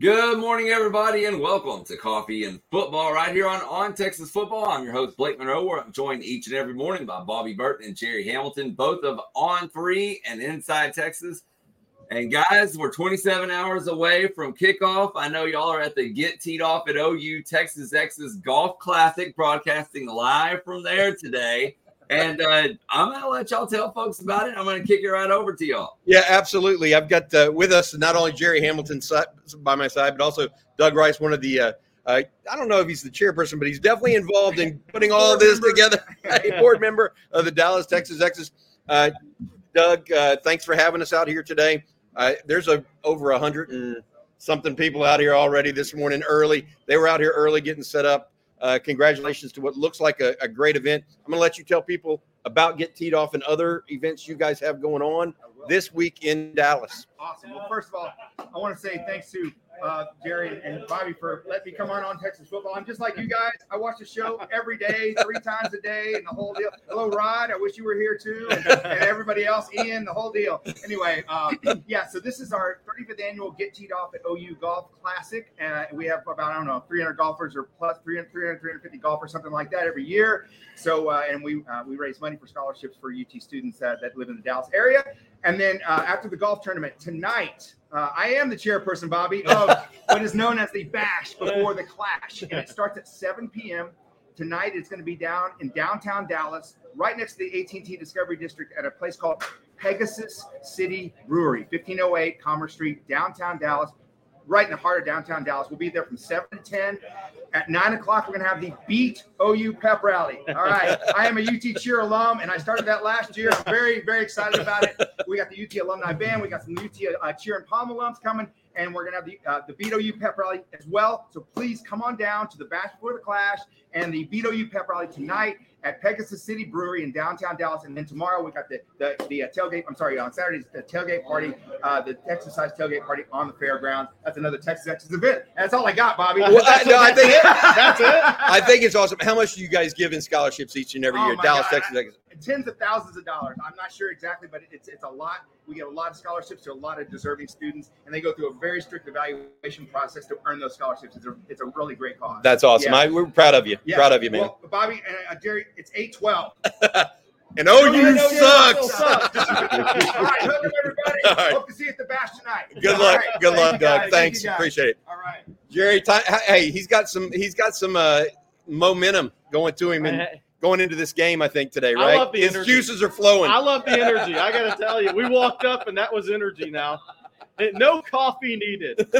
Good morning, everybody, and welcome to Coffee and Football right here on On Texas Football. I'm your host, Blake Monroe, where I'm joined each and every morning by Bobby Burton and Jerry Hamilton, both of On Three and Inside Texas. And guys, we're 27 hours away from kickoff. I know y'all are at the Get Teed Off at OU Texas Ex's Golf Classic, broadcasting live from there today. And uh, I'm to let y'all tell folks about it. I'm to kick it right over to y'all. Yeah, absolutely. I've got uh, with us not only Jerry Hamilton by my side, but also Doug Rice, one of the uh, uh, I don't know if he's the chairperson, but he's definitely involved in putting all this together. a board member of the Dallas Texas Exes. Uh, Doug, uh, thanks for having us out here today. Uh, there's a over a hundred and something people out here already this morning early. They were out here early getting set up. Uh, congratulations to what looks like a, a great event. I'm going to let you tell people about Get Teed Off and other events you guys have going on this week in Dallas. Awesome. Well, first of all, I want to say thanks to uh, Jerry and Bobby for letting me come on on Texas football. I'm just like you guys. I watch the show every day, three times a day, and the whole deal. Hello, Rod. I wish you were here too, and, and everybody else, Ian, the whole deal. Anyway, um, yeah. So this is our 35th annual Get Teed Off at OU Golf Classic. Uh, we have about I don't know 300 golfers or plus 300, 300 350 golfers, something like that every year. So uh, and we uh, we raise money for scholarships for UT students that, that live in the Dallas area. And then uh, after the golf tournament tonight, uh, I am the chairperson, Bobby, of what is known as the Bash before the Clash, and it starts at 7 p.m. Tonight, it's going to be down in downtown Dallas, right next to the AT&T Discovery District, at a place called Pegasus City Brewery, 1508 Commerce Street, downtown Dallas, right in the heart of downtown Dallas. We'll be there from 7 to 10. At 9 o'clock, we're going to have the Beat OU Pep Rally. All right. I am a UT cheer alum, and I started that last year. I'm very, very excited about it. We got the UT alumni band. We got some UT uh, cheer and palm alums coming and we're gonna have the uh, the Beat OU Pep Rally as well. So please come on down to the Bash Before the Clash and the Beat OU Pep Rally tonight at Pegasus City Brewery in downtown Dallas. And then tomorrow we got the the, the uh, tailgate. I'm sorry, on Saturday the tailgate party, uh, the exercise tailgate party on the fairgrounds. That's another Texas Texas event. That's all I got, Bobby. Well, no, I think that's it. I think it's awesome. How much do you guys give in scholarships each and every oh year? Dallas, God. Texas. Texas tens of thousands of dollars. I'm not sure exactly, but it's it's a lot. We get a lot of scholarships to a lot of deserving students, and they go through a very strict evaluation process to earn those scholarships. It's a it's a really great cause. That's awesome. Yeah. I, we're proud of you. Yeah. Proud of you, man. Well, Bobby uh, Jerry, it's eight twelve. And oh, you sucks. All right, hook everybody. All right. Hope to see you at the bash tonight. Good luck. Right. Good Thank luck, Doug. Thanks. Appreciate it. All right. Jerry, hey, he's got some he's got some uh, momentum going to him and going into this game, I think today, right? I love the His energy. juices are flowing. I love the energy. I got to tell you, we walked up and that was energy. Now, no coffee needed.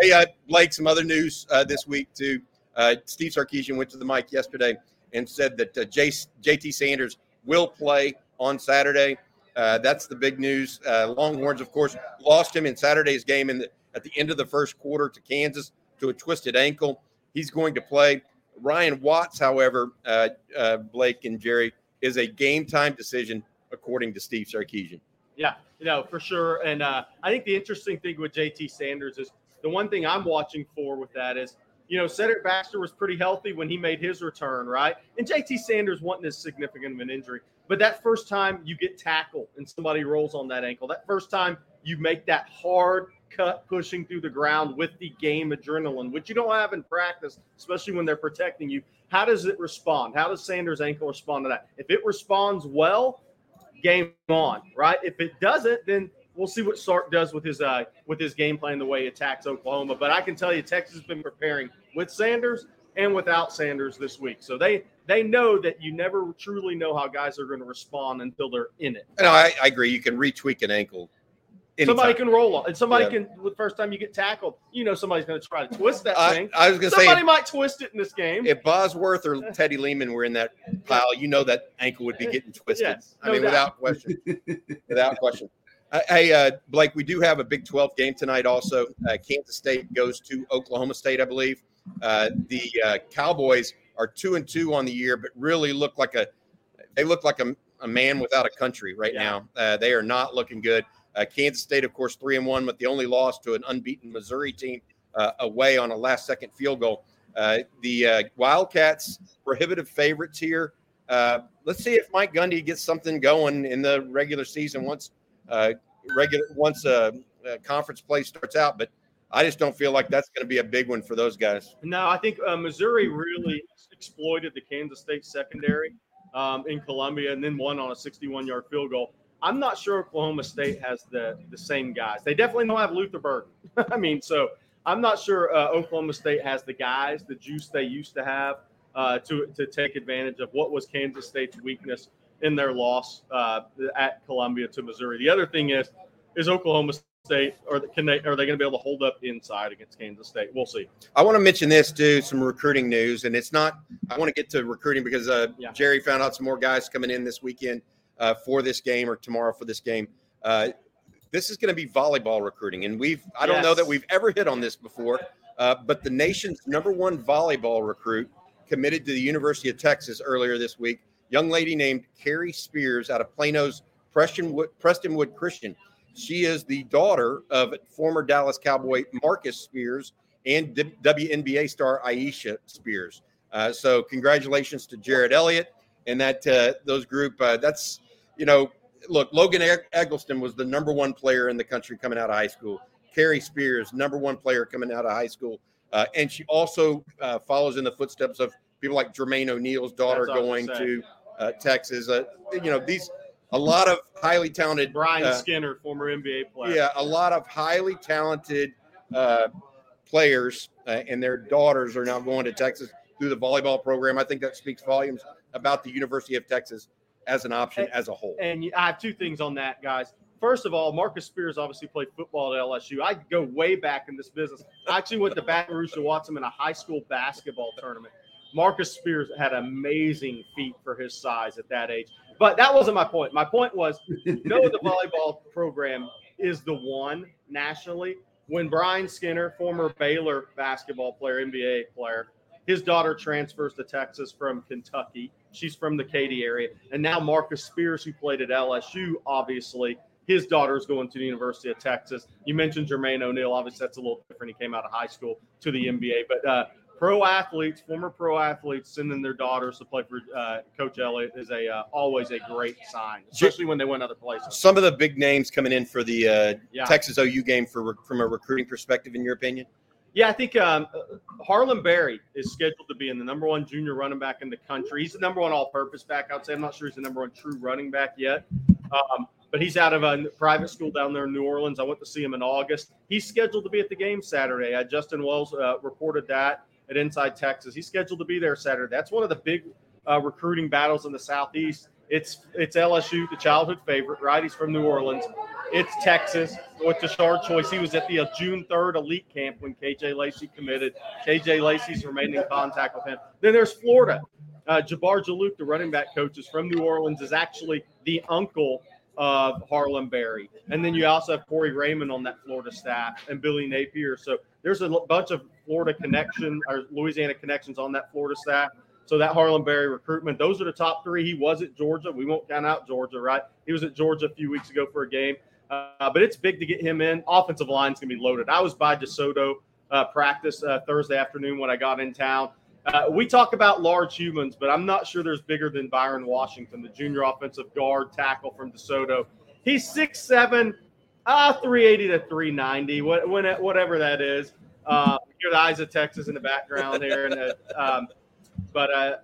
hey, uh, Blake, some other news uh, this week too. Uh, Steve Sarkisian went to the mic yesterday and said that uh, J- JT Sanders will play on Saturday. Uh, that's the big news. Uh, Longhorns, of course, lost him in Saturday's game in the, at the end of the first quarter to Kansas to a twisted ankle. He's going to play. Ryan Watts, however, uh, uh, Blake and Jerry, is a game time decision according to Steve Sarkisian. Yeah, you know, for sure. And uh, I think the interesting thing with JT Sanders is the one thing I'm watching for with that is, you know, Cedric Baxter was pretty healthy when he made his return, right? And JT Sanders wasn't as significant of an injury. But that first time you get tackled and somebody rolls on that ankle, that first time you make that hard cut pushing through the ground with the game adrenaline, which you don't have in practice, especially when they're protecting you. How does it respond? How does Sanders' ankle respond to that? If it responds well, game on, right? If it doesn't, then we'll see what Sark does with his uh, with his game plan, the way he attacks Oklahoma. But I can tell you, Texas has been preparing with Sanders and without Sanders this week, so they they know that you never truly know how guys are going to respond until they're in it. No, I, I agree. You can retweak an ankle Anytime. Somebody can roll on, and somebody yeah. can. The first time you get tackled, you know somebody's going to try to twist that thing. I was going to say somebody might twist it in this game. If Bosworth or Teddy Lehman were in that pile, you know that ankle would be getting twisted. Yes, no I mean, doubt. without question, without question. Uh, hey, uh, Blake, we do have a Big 12 game tonight. Also, uh, Kansas State goes to Oklahoma State, I believe. Uh, the uh, Cowboys are two and two on the year, but really look like a they look like a, a man without a country right yeah. now. Uh, they are not looking good. Uh, Kansas State, of course, three and one, but the only loss to an unbeaten Missouri team uh, away on a last second field goal. Uh, the uh, Wildcats, prohibitive favorites here. Uh, let's see if Mike Gundy gets something going in the regular season once uh, regular once conference play starts out, but I just don't feel like that's going to be a big one for those guys. No, I think Missouri really exploited the Kansas State secondary um, in Columbia and then won on a 61 yard field goal. I'm not sure Oklahoma State has the the same guys. They definitely don't have Luther Burden. I mean, so I'm not sure uh, Oklahoma State has the guys, the juice they used to have uh, to to take advantage of what was Kansas State's weakness in their loss uh, at Columbia to Missouri. The other thing is, is Oklahoma State or can they are they going to be able to hold up inside against Kansas State? We'll see. I want to mention this too, some recruiting news, and it's not. I want to get to recruiting because uh, yeah. Jerry found out some more guys coming in this weekend uh, for this game or tomorrow for this game. Uh, this is going to be volleyball recruiting, and we've I don't yes. know that we've ever hit on this before, uh, but the nation's number one volleyball recruit committed to the University of Texas earlier this week. Young lady named Carrie Spears out of Plano's Prestonwood, Prestonwood Christian. She is the daughter of former Dallas Cowboy Marcus Spears and WNBA star Aisha Spears. Uh, so congratulations to Jared Elliott and that uh, those group. Uh, that's you know, look, Logan Eggleston was the number one player in the country coming out of high school. Carrie Spears, number one player coming out of high school. Uh, and she also uh, follows in the footsteps of people like Jermaine O'Neal's daughter going to uh, Texas. Uh, you know, these a lot of highly talented Brian uh, Skinner, former NBA player. Yeah, a lot of highly talented uh, players and their daughters are now going to Texas through the volleyball program. I think that speaks volumes about the University of Texas as an option and, as a whole. And I have two things on that, guys. First of all, Marcus Spears obviously played football at LSU. I go way back in this business. I actually went to Baton Rouge to watch him in a high school basketball tournament. Marcus Spears had amazing feet for his size at that age. But that wasn't my point. My point was, no, the volleyball program is the one nationally. When Brian Skinner, former Baylor basketball player, NBA player, his daughter transfers to Texas from Kentucky. She's from the Katy area. And now Marcus Spears, who played at LSU, obviously, his daughter is going to the University of Texas. You mentioned Jermaine O'Neal. Obviously, that's a little different. He came out of high school to the NBA. But uh, pro athletes, former pro athletes, sending their daughters to play for uh, Coach Elliott is a uh, always a great sign, especially when they went other places. Some of the big names coming in for the uh, yeah. Texas OU game for from a recruiting perspective, in your opinion? Yeah, I think um, Harlem Berry is scheduled to be in the number one junior running back in the country. He's the number one all-purpose back. I'd say I'm not sure he's the number one true running back yet, um, but he's out of a private school down there in New Orleans. I went to see him in August. He's scheduled to be at the game Saturday. Uh, Justin Wells uh, reported that at Inside Texas. He's scheduled to be there Saturday. That's one of the big uh, recruiting battles in the Southeast. It's it's LSU, the childhood favorite, right? He's from New Orleans. It's Texas with Tashard Choice. He was at the uh, June 3rd elite camp when KJ Lacey committed. KJ Lacey's remained in contact with him. Then there's Florida. Uh, Jabbar Juluke, the running back coach, is from New Orleans, is actually the uncle of Harlem Berry. And then you also have Corey Raymond on that Florida staff and Billy Napier. So there's a bunch of Florida connection or Louisiana connections on that Florida staff. So that Harlem Berry recruitment, those are the top three. He was at Georgia. We won't count out Georgia, right? He was at Georgia a few weeks ago for a game. Uh, but it's big to get him in. Offensive line's going to be loaded. I was by DeSoto uh, practice uh, Thursday afternoon when I got in town. Uh, we talk about large humans, but I'm not sure there's bigger than Byron Washington, the junior offensive guard tackle from DeSoto. He's 6'7, uh, 380 to 390, what, whatever that is. Uh, hear the eyes of Texas in the background there. And, um, but uh,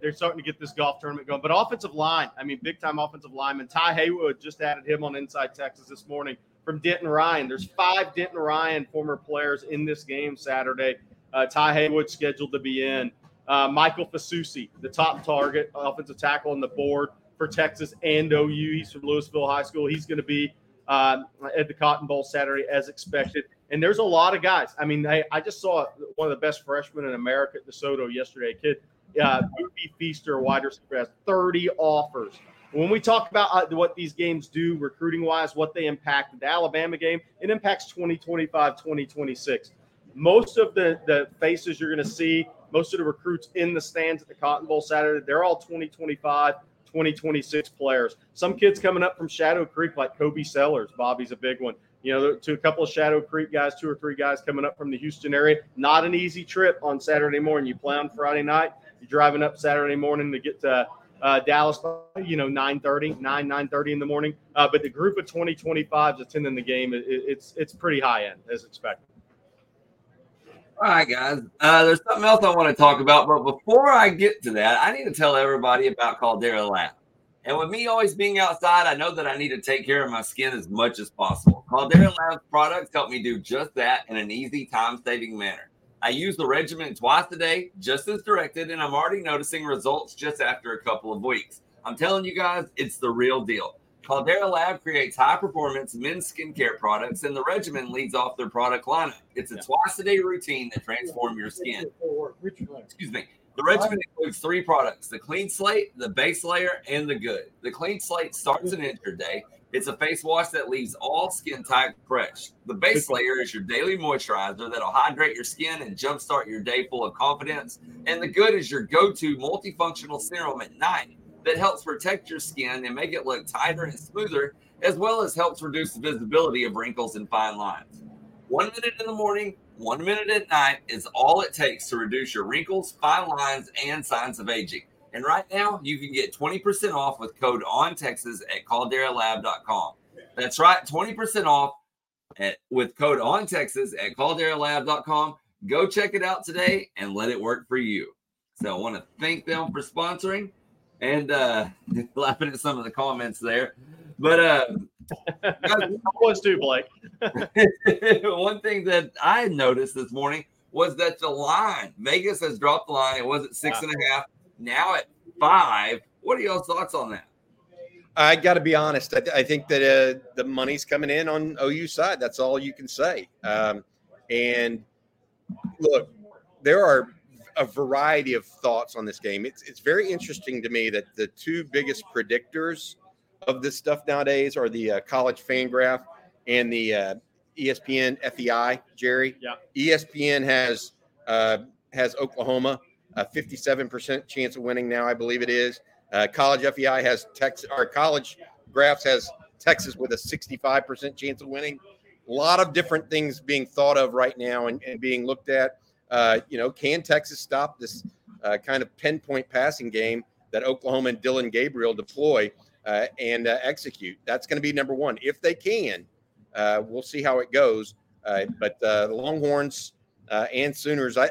they're starting to get this golf tournament going. But offensive line, I mean, big time offensive lineman. Ty Haywood just added him on Inside Texas this morning from Denton Ryan. There's five Denton Ryan former players in this game Saturday. Uh, Ty Haywood scheduled to be in. Uh, Michael Fasusi, the top target, offensive tackle on the board for Texas and OU. He's from Lewisville High School. He's going to be uh, at the Cotton Bowl Saturday as expected. And there's a lot of guys. I mean, I, I just saw one of the best freshmen in America at DeSoto yesterday. Kid uh, Boobie Feaster, wide receiver, has 30 offers. When we talk about uh, what these games do recruiting wise, what they impact, the Alabama game, it impacts 2025, 2026. Most of the, the faces you're going to see, most of the recruits in the stands at the Cotton Bowl Saturday, they're all 2025, 2026 players. Some kids coming up from Shadow Creek, like Kobe Sellers. Bobby's a big one. You know, to a couple of Shadow Creek guys, two or three guys coming up from the Houston area. Not an easy trip on Saturday morning. You play on Friday night you're driving up Saturday morning to get to Uh, Dallas, you know, 9:30, 9 9:30 in the morning. Uh, but the group of 2025s attending the game, it, it's it's pretty high end as expected. All right, guys. Uh, there's something else I want to talk about, but before I get to that, I need to tell everybody about Caldera Lab. And with me always being outside, I know that I need to take care of my skin as much as possible. Caldera Lab's products help me do just that in an easy, time saving manner. I use the regimen twice a day, just as directed, and I'm already noticing results just after a couple of weeks. I'm telling you guys, it's the real deal. Caldera Lab creates high performance men's skincare products, and the regimen leads off their product lineup. It's a twice a day routine that transforms your skin. Excuse me. The regimen includes three products the clean slate, the base layer, and the good. The clean slate starts and ends your day. It's a face wash that leaves all skin type fresh. The base layer is your daily moisturizer that'll hydrate your skin and jumpstart your day full of confidence. And the good is your go to multifunctional serum at night that helps protect your skin and make it look tighter and smoother, as well as helps reduce the visibility of wrinkles and fine lines. One minute in the morning, one minute at night is all it takes to reduce your wrinkles, fine lines, and signs of aging. And right now, you can get 20% off with code on Texas at calderalab.com. That's right, 20% off at, with code on Texas at calderalab.com. Go check it out today and let it work for you. So I want to thank them for sponsoring and uh laughing at some of the comments there. But uh was too, Blake. one thing that I noticed this morning was that the line Vegas has dropped the line. It was at six and a half now at five. What are y'all's thoughts on that? I got to be honest. I, I think that uh, the money's coming in on OU side. That's all you can say. Um, and look, there are a variety of thoughts on this game. It's it's very interesting to me that the two biggest predictors of this stuff nowadays are the uh, college fan graph and the uh, ESPN FPI. Jerry, yeah. ESPN has uh, has Oklahoma a 57% chance of winning now, I believe it is. Uh, college FEI has Texas, our college graphs has Texas with a 65% chance of winning. A lot of different things being thought of right now and, and being looked at. Uh, you know, can Texas stop this uh, kind of pinpoint passing game that Oklahoma and Dillon Gabriel deploy uh, and uh, execute? That's going to be number one. If they can, uh, we'll see how it goes. but the Longhorns and Sooners, I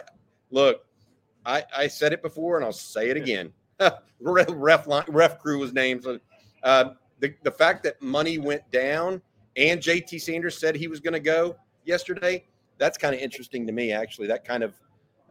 look, I, I said it before and I'll say it again. ref, ref, ref crew was named. So, uh, the, the fact that money went down and JT Sanders said he was going to go yesterday, that's kind of interesting to me, actually. That kind of,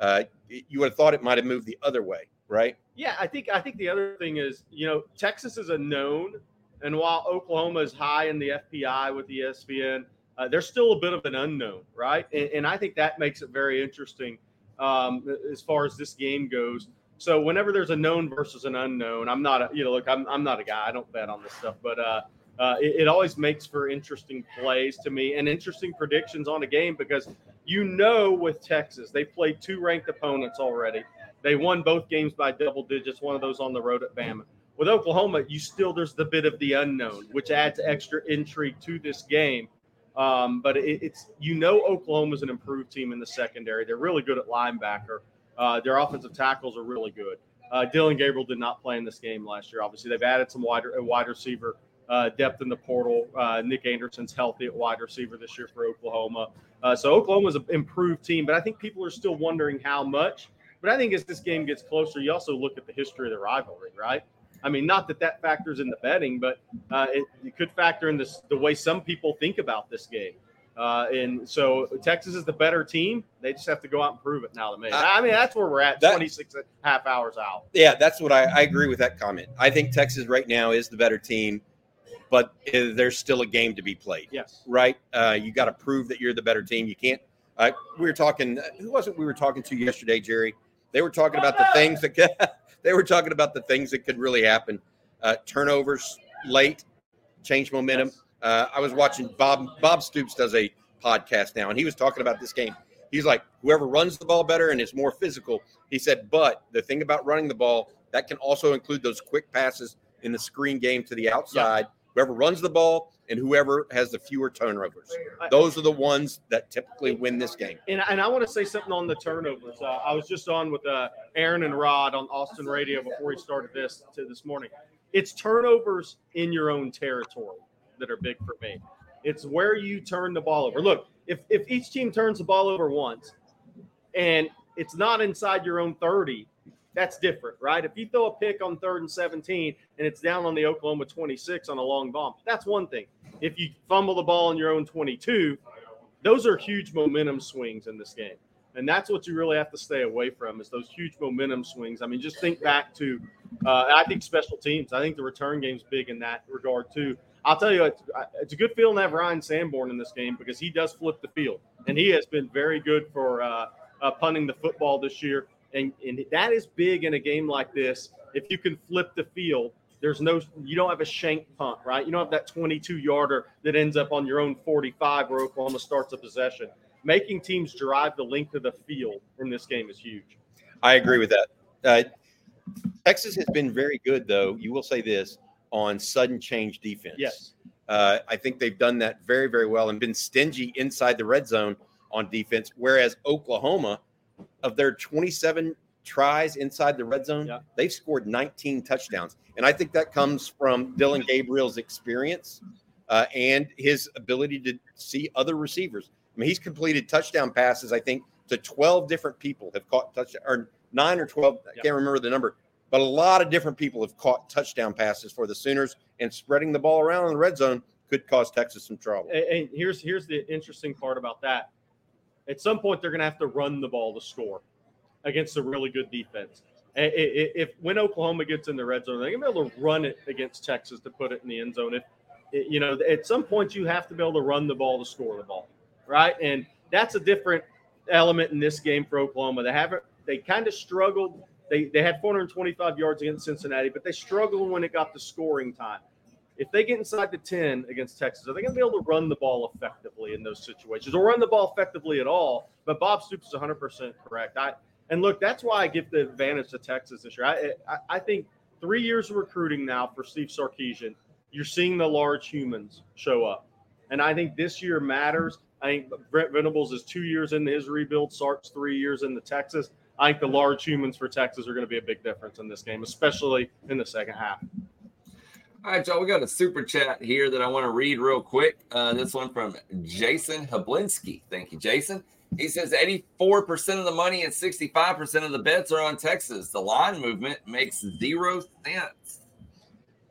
uh, you would have thought it might have moved the other way, right? Yeah, I think I think the other thing is, you know, Texas is a known, and while Oklahoma is high in the FPI with the ESPN, uh, there's still a bit of an unknown, right? And, and I think that makes it very interesting um, as far as this game goes. So whenever there's a known versus an unknown, I'm not a you know look I'm I'm not a guy I don't bet on this stuff, but uh, uh, it, it, always makes for interesting plays to me and interesting predictions on a game because you know with Texas they played two ranked opponents already. They won both games by double digits. One of those on the road at Bama. With Oklahoma, you still there's the bit of the unknown, which adds extra intrigue to this game. Um, but it, it's you know Oklahoma's an improved team in the secondary. They're really good at linebacker. Uh, their offensive tackles are really good. Uh, Dillon Gabriel did not play in this game last year. Obviously, they've added some wide wide receiver uh, depth in the portal. Uh, Nick Anderson's healthy at wide receiver this year for Oklahoma. Uh, so Oklahoma's an improved team, but I think people are still wondering how much. But I think as this game gets closer, you also look at the history of the rivalry, right? I mean, not that that factors in the betting, but uh, it, it, could factor in this, the way some people think about this game. Uh, and so Texas is the better team. They just have to go out and prove it now to me. I mean, that's where we're at, that, 26 and a half hours out. Yeah, that's what I, I agree with that comment. I think Texas right now is the better team, but there's still a game to be played. Yes. Right? Uh, you got to prove that you're the better team. You can't. Uh, we were talking, who was it we were talking to yesterday, Jerry? They were talking about the things that they were talking about the things that could really happen. Uh, turnovers late, change momentum. Uh, I was watching Bob Bob Stoops does a podcast now, and he was talking about this game. He's like, whoever runs the ball better and is more physical. He said, but the thing about running the ball that can also include those quick passes in the screen game to the outside. Whoever runs the ball and whoever has the fewer turnovers. Those are the ones that typically win this game. And, and I want to say something on the turnovers. Uh, I was just on with uh, Aaron and Rod on Austin Radio before we started this to this morning. It's turnovers in your own territory that are big for me. It's where you turn the ball over. Look, if if each team turns the ball over once, and it's not inside your own 30, that's different, right? If you throw a pick on third and 17 and it's down on the Oklahoma 26 on a long bomb, that's one thing. If you fumble the ball in your own 22, those are huge momentum swings in this game. And that's what you really have to stay away from is those huge momentum swings. I mean, just think back to, uh, I think special teams. I think the return game's big in that regard too. I'll tell you, it's, it's a good feeling to have Ryan Sanborn in this game because he does flip the field, and he has been very good for uh, uh, punting the football this year and, and that is big in a game like this. If you can flip the field, there's no you don't have a shank punt, right? You don't have that 22 yarder that ends up on your own 45 where Oklahoma starts a possession. Making teams drive the length of the field in this game is huge. I agree with that. Uh, Texas has been very good, though. You will say this on sudden change defense. Yes. Uh, I think they've done that very, very well and been stingy inside the red zone on defense. Whereas Oklahoma of their 27 tries inside the red zone, yeah. they've scored 19 touchdowns. And I think that comes from Dillon Gabriel's experience uh, and his ability to see other receivers. I mean, he's completed touchdown passes, I think, to 12 different people have caught touchdown, or nine or 12, I can't remember the number, but a lot of different people have caught touchdown passes for the Sooners, and spreading the ball around in the red zone could cause Texas some trouble. And, and here's here's the interesting part about that at some point they're going to have to run the ball to score against a really good defense. If when Oklahoma gets in the red zone, they're going to be able to run it against Texas to put it in the end zone. If you know, at some point you have to be able to run the ball to score the ball, right? And that's a different element in this game for Oklahoma. They haven't. They kind of struggled. They they had 425 yards against Cincinnati, but they struggled when it got to scoring time if they get inside the 10 against Texas, are they going to be able to run the ball effectively in those situations or run the ball effectively at all? But Bob Stoops is 100% correct. I And look, that's why I give the advantage to Texas this year. I, I, I think three years of recruiting now for Steve Sarkisian, you're seeing the large humans show up. And I think this year matters. I think Brent Venables is two years into his rebuild, Sark's three years into Texas. I think the large humans for Texas are going to be a big difference in this game, especially in the second half. All right, y'all. We got a super chat here that I want to read real quick. Uh, this one from Jason Hablinski. Thank you, Jason. He says 84% of the money and 65% of the bets are on Texas. The line movement makes zero sense.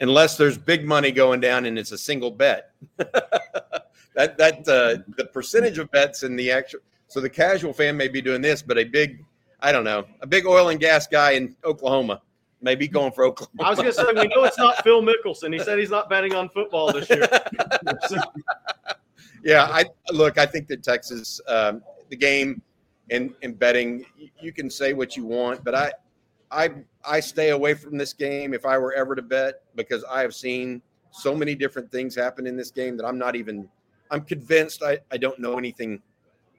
Unless there's big money going down and it's a single bet. that that uh, the percentage of bets in the actual so the casual fan may be doing this, but a big I don't know, a big oil and gas guy in Oklahoma maybe going for Oklahoma. I was going to say, we know it's not Phil Mickelson. He said he's not betting on football this year. yeah, I look. I think that Texas, um, the game, and and betting, you can say what you want, but I, I, I stay away from this game if I were ever to bet because I have seen so many different things happen in this game that I'm not even. I'm convinced I, I don't know anything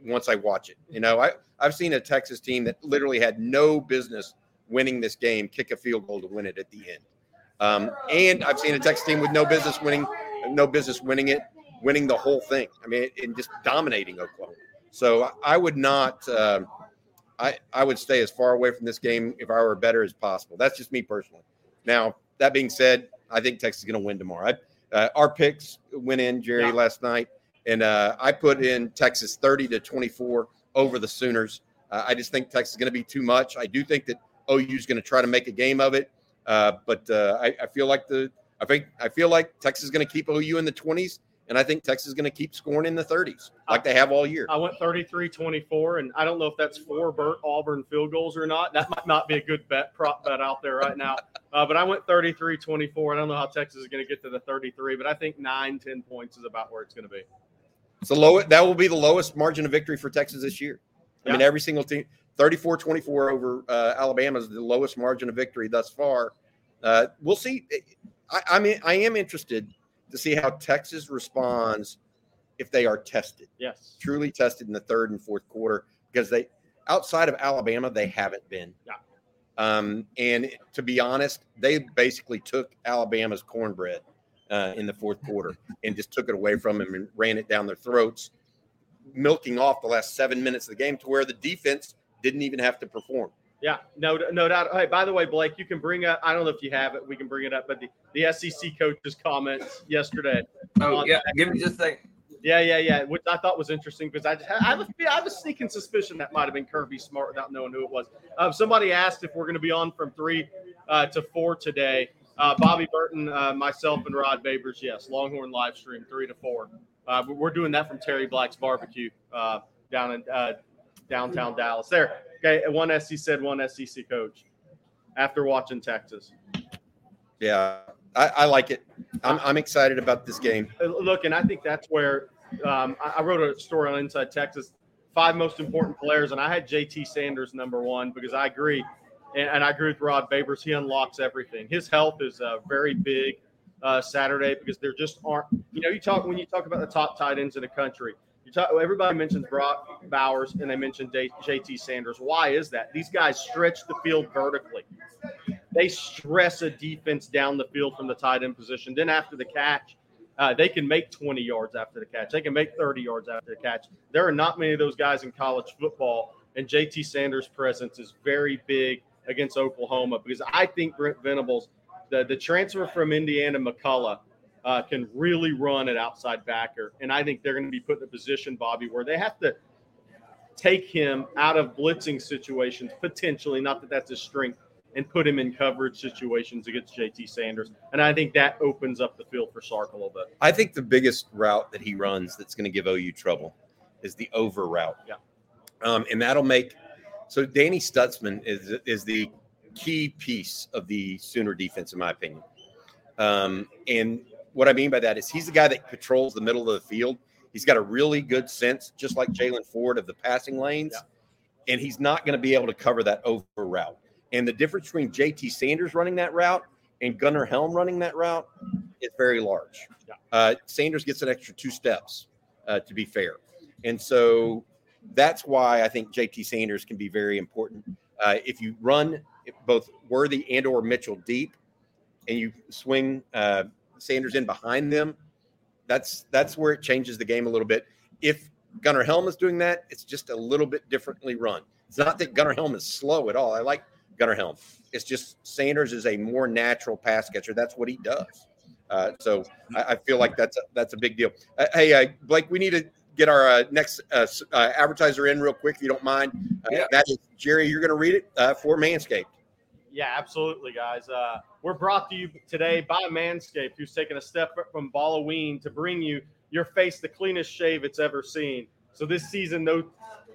once I watch it. You know, I I've seen a Texas team that literally had no business winning this game, kick a field goal to win it at the end. Um, and I've seen a Texas team with no business winning, no business winning it, winning the whole thing. I mean, and just dominating Oklahoma. So I would not. Uh, I I would stay as far away from this game if I were better as possible. That's just me personally. Now that being said, I think Texas is going to win tomorrow. I, uh, our picks went in Jerry yeah. last night, and uh, I put in Texas thirty to twenty four over the Sooners. Uh, I just think Texas is going to be too much. I do think that OU is going to try to make a game of it. Uh, but uh, I, I, feel like the I think I feel like Texas is going to keep OU in the 20s, and I think Texas is going to keep scoring in the 30s like they have all year. I went 33-24, and I don't know if that's four Bert Auburn field goals or not. That might not be a good bet prop bet out there right now. Uh, but I went 33-24. I don't know how Texas is going to get to the 33, but I think nine, 10 points is about where it's going to be. It's the low. That will be the lowest margin of victory for Texas this year. I yeah. mean, every single team. 34 24 over uh, Alabama is the lowest margin of victory thus far. Uh, we'll see. I, I, mean, I am interested to see how Texas responds if they are tested. Yes. Truly tested in the third and fourth quarter because they, outside of Alabama, they haven't been. Yeah. Um, and to be honest, they basically took Alabama's cornbread uh, in the fourth quarter and just took it away from them and ran it down their throats, milking off the last seven minutes of the game to where the defense didn't even have to perform. Yeah, no, no doubt. Hey, by the way, Blake, you can bring up. I don't know if you have it. We can bring it up, but the, the SEC coaches' comments yesterday. Oh yeah, give me just a second. Yeah, yeah, yeah. Which I thought was interesting because I, just, I have a I have a sneaking suspicion that might have been Kirby Smart without knowing who it was. Um, somebody asked if we're going to be on from three uh, to four today. Uh, Bobby Burton, uh, myself, and Rod Babers. Yes, Longhorn live stream three to four. Uh, we're doing that from Terry Black's barbecue uh, down in uh, downtown Dallas. There, okay. One SC said one SEC coach after watching Texas. Yeah, I, I like it. I'm, I'm excited about this game. Look, and I think that's where um, I, I wrote a story on Inside Texas. Five most important players, and I had JT Sanders number one because I agree and, and I agree with Rod Babers. He unlocks everything. His health is uh, very big uh, Saturday because there just aren't. You know, you talk when you talk about the top tight ends in the country. Talk. Everybody mentions Brock Bowers and they mention J.T. Sanders. Why is that? These guys stretch the field vertically. They stress a defense down the field from the tight end position. Then after the catch, uh, they can make 20 yards after the catch. They can make 30 yards after the catch. There are not many of those guys in college football, and JT Sanders' presence is very big against Oklahoma because I think Brent Venables, the, the transfer from Indiana, McCullough, uh, can really run at outside backer. And I think they're going to be put in a position, Bobby, where they have to take him out of blitzing situations, potentially, not that that's his strength, and put him in coverage situations against JT Sanders. And I think that opens up the field for Sark a little bit. I think the biggest route that he runs that's going to give OU trouble is the over route. Yeah. Um, and that'll make so Danny Stutsman is is the key piece of the Sooner defense, in my opinion. Um, and what I mean by that is he's the guy that patrols the middle of the field. He's got a really good sense, just like Jaylan Ford of the passing lanes, yeah. and he's not going to be able to cover that over route. And the difference between JT Sanders running that route and Gunnar Helm running that route is very large. Yeah. Uh, Sanders gets an extra two steps, uh, to be fair. And so that's why I think JT Sanders can be very important. Uh, if you run both Worthy and or Mitchell deep, and you swing uh, Sanders in behind them, that's that's where it changes the game a little bit. If Gunnar Helm is doing that, it's just a little bit differently run. It's not that Gunnar Helm is slow at all. I like Gunnar Helm. It's just Sanders is a more natural pass catcher. That's what he does. Uh, so I, I, feel like that's a, that's a big deal. Uh, hey, uh, Blake, we need to get our uh, next uh, uh, advertiser in real quick, if you don't mind. Uh, yeah. That is Jerry. You're going to read it uh, for Manscaped. Yeah, absolutely, guys. Uh, we're brought to you today by Manscaped, who's taken a step from Halloween to bring you your face the cleanest shave it's ever seen. So this season, no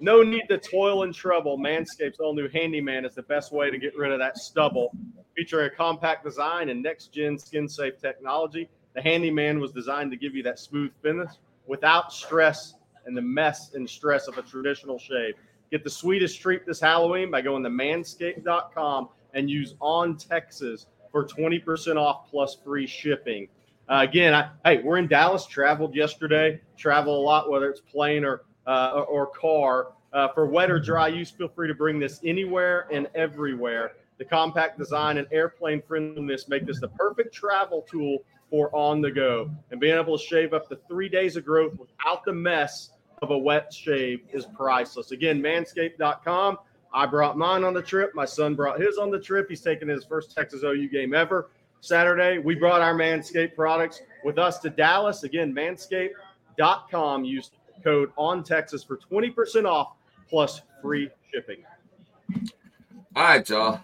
no need to toil and trouble. Manscaped's all new Handyman is the best way to get rid of that stubble. Featuring a compact design and next gen skin safe technology, the Handyman was designed to give you that smooth finish without stress and the mess and stress of a traditional shave. Get the sweetest treat this Halloween by going to manscaped.com and use on Texas for 20% off plus free shipping. Uh, again, I, hey, we're in Dallas, traveled yesterday, travel a lot, whether it's plane or, uh, or car. Uh, for wet or dry use, feel free to bring this anywhere and everywhere. The compact design and airplane friendliness make this the perfect travel tool for on the go. And being able to shave up to three days of growth without the mess of a wet shave is priceless. Again, manscaped.com. I brought mine on the trip. My son brought his on the trip. He's taking his first Texas OU game ever Saturday. We brought our Manscaped products with us to Dallas. Again, manscaped.com. Use code on Texas for 20% off plus free shipping. All right, y'all.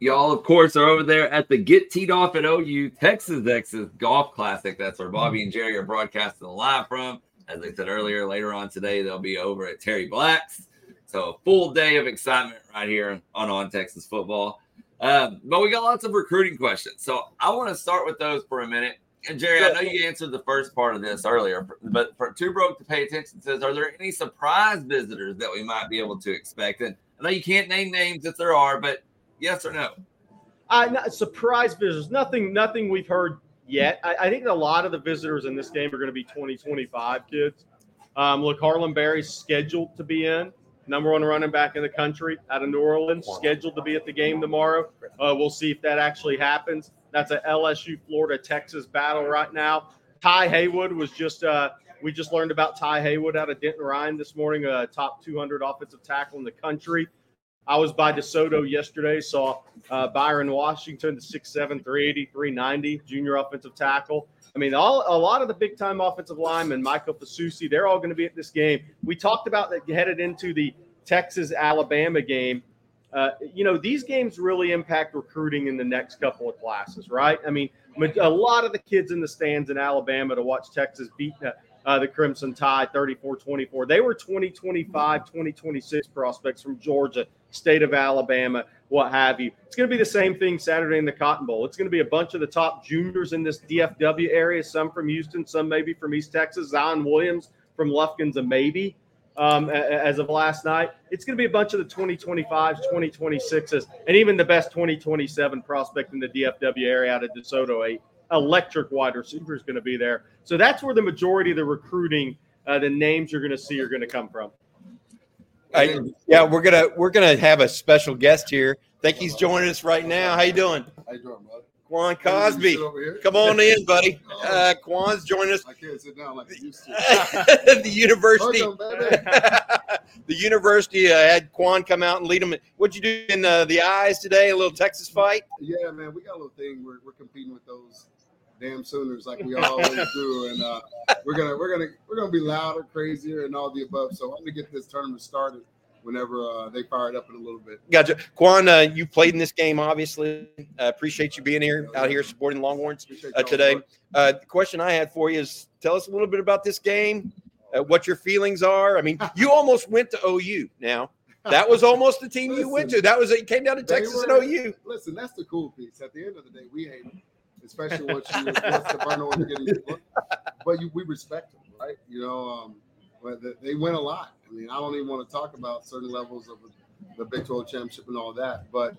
Y'all, of course, are over there at the Get Teed Off at OU Texas Exes Golf Classic. That's where Bobby and Jerry are broadcasting live from. As I said earlier, later on today, they'll be over at Terry Black's. So a full day of excitement right here on On Texas Football. Um, but we got lots of recruiting questions. So I want to start with those for a minute. And Jerry, I know you answered the first part of this earlier, but for Too Broke to Pay Attention says, are there any surprise visitors that we might be able to expect? And I know you can't name names if there are, but Yes or no? Uh, not, surprise visitors. Nothing. Nothing we've heard yet. I, I, think a lot of the visitors in this game are going to be 2025 kids. Um, look, Harlem Berry's scheduled to be in. Number one running back in the country out of New Orleans, scheduled to be at the game tomorrow. Uh, we'll see if that actually happens. That's a LSU Florida Texas battle right now. Ty Haywood was just uh, we just learned about Ty Haywood out of Denton Ryan this morning, a top 200 offensive tackle in the country. I was by DeSoto yesterday, saw uh, Byron Washington, the 6'7, 380, 390 junior offensive tackle. I mean, all a lot of the big time offensive linemen, Michael Fasusi, they're all going to be at this game. We talked about that headed into the Texas Alabama game. Uh, you know, these games really impact recruiting in the next couple of classes, right? I mean, a lot of the kids in the stands in Alabama to watch Texas beat uh, uh, the Crimson Tide 34 24. They were 2025, 2026 prospects from Georgia, state of Alabama, what have you. It's going to be the same thing Saturday in the Cotton Bowl. It's going to be a bunch of the top juniors in this DFW area, some from Houston, some maybe from East Texas. Zion Williams from Lufkin's a maybe um, as of last night. It's going to be a bunch of the 2025s, 2026s, and even the best 2027 prospect in the DFW area out of DeSoto 8 electric wide receiver is going to be there. So that's where the majority of the recruiting, uh, the names you're going to see are going to come from. I, yeah, we're gonna we're gonna have a special guest here. think he's joining us right now. How you doing? How you doing, bud? Quan Cosby. Come on in, buddy. Uh, Quan's joining us. I can't sit down like I used to. the university. the university uh, had Quan come out and lead them. What'd you do in uh, the eyes today? A little Texas fight? Yeah, man. We got a little thing. We're, we're competing with those damn Sooners like we always do, and uh, we're gonna we're gonna we're gonna be louder, crazier, and all the above. So I'm gonna get this tournament started whenever uh, they fire it up in a little bit. Gotcha, Quan. Uh, you played in this game, obviously. Uh, appreciate you being here out here supporting Longhorns uh, today. Uh, the question I had for you is: Tell us a little bit about this game. Uh, what your feelings are. I mean, you almost went to OU. Now that was almost the team listen, you went to. That was it. Came down to Texas were, and OU. Listen, that's the cool piece. At the end of the day, we hate them especially once you once the final one getting the book, but you, we respect them, right? You know, um, but they win a lot. I mean, I don't even want to talk about certain levels of the Big 12 championship and all that, but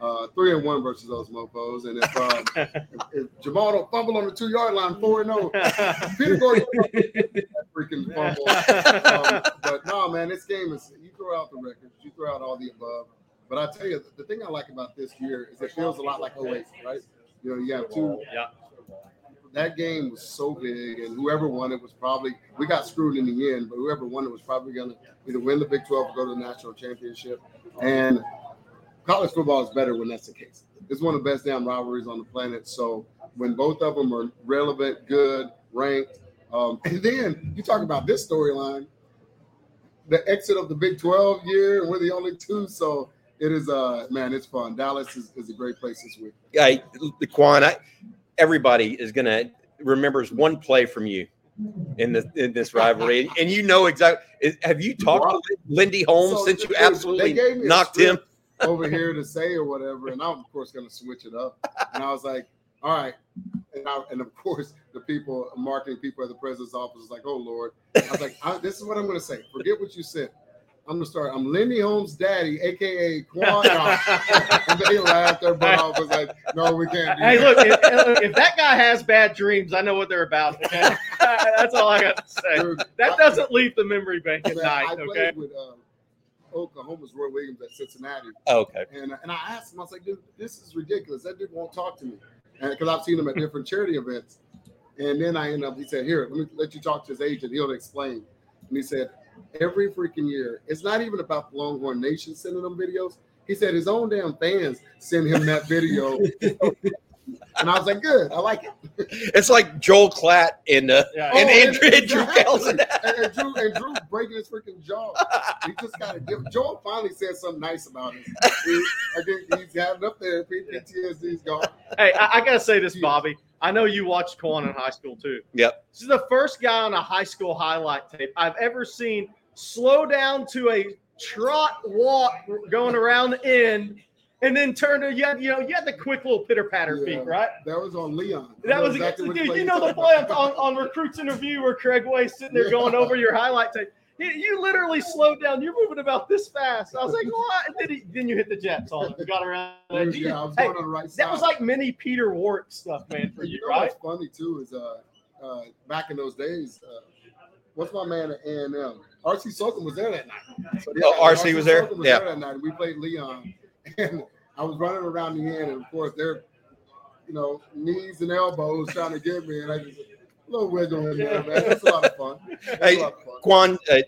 uh, three and one versus those mofos. And if, um, if, if, Jamal don't fumble on the two yard line, four and zero, oh, Peter Gordon freaking fumble. Um, but no, man, this game is you throw out the records, you throw out all the above. But I tell you, the thing I like about this year is it feels a lot like 08, right? You know, you have two. Yeah. That game was so big, and whoever won it was probably we got screwed in the end, but whoever won it was probably going to either win the Big 12 or go to the national championship. And college football is better when that's the case. It's one of the best damn rivalries on the planet. So when both of them are relevant, good, ranked, um, and then you talk about this storyline, the exit of the Big 12 year, and we're the only two. So it is uh man, it's fun. Dallas is, is a great place this week. I the Quan, I, everybody is gonna remembers one play from you in this in this rivalry, and you know exactly. Have you talked wow. to Lendy Holmes so since you absolutely knocked him over here to say or whatever? And I'm of course gonna switch it up. And I was like, all right. And, I, and of course, the people, marketing people at the president's office was like, oh Lord. I was like, I, this is what I'm gonna say. Forget what you said. I'm gonna start. I'm Lendy Holmes' daddy, aka Quan. and they laughed their butt off. Was like, no, we can't do hey, that. look, if, if, that guy has bad dreams, I know what they're about. Okay? That's all I got to say. Dude, that doesn't leave the memory bank at man, night. I played okay? with uh, Oklahoma's Roy Williams at Cincinnati. Oh, okay. And and I asked him, I was like, dude, this is ridiculous. That dude won't talk to me, and because I've seen him at different charity events. And then I end up, he said, here, let me let you talk to his agent. He'll explain. And he said, every freaking year. It's not even about the Longhorn Nation sending them videos. He said his own damn fans send him that video. and I was like, good, I like it. It's like Joel Klatt and uh, yeah. and, oh, Andrew, and, Drew Kelson. and, and, Drew and Drew breaking his freaking jaw. He just got to give. Joel finally said something nice about him. He, I think he's having up there. PTSD's gone. Hey, I, I gotta say this, Bobby. I know you watched Quan in high school too. Yep. This is the first guy on a high school highlight tape I've ever seen slow down to a trot walk going around the end and then turn to you had, you know you had the quick little pitter patter yeah, feet, right? That was on Leon. That was exactly dude. You know the play on, on, on recruits interview where Craig Way sitting there yeah. going over your highlight tape. You literally slowed down. You're moving about this fast. I was like, what? And then, he, then you hit the jets on it. got around. Yeah, I was hey, going on the right side. That was like mini Peter Warrick stuff, man, for you, you know right? What's funny too is uh, uh, back in those days, uh, what's my man at A and M? RC Slocum was there that night. So, yeah, oh, RC, RC was there. Was yeah. there that night. We played Leon, and I was running around the end, and of course they're you know, knees and elbows trying to get me, and I just a little wiggle in there, man. It's a lot of fun. It's Hey, of fun. Quan, uh,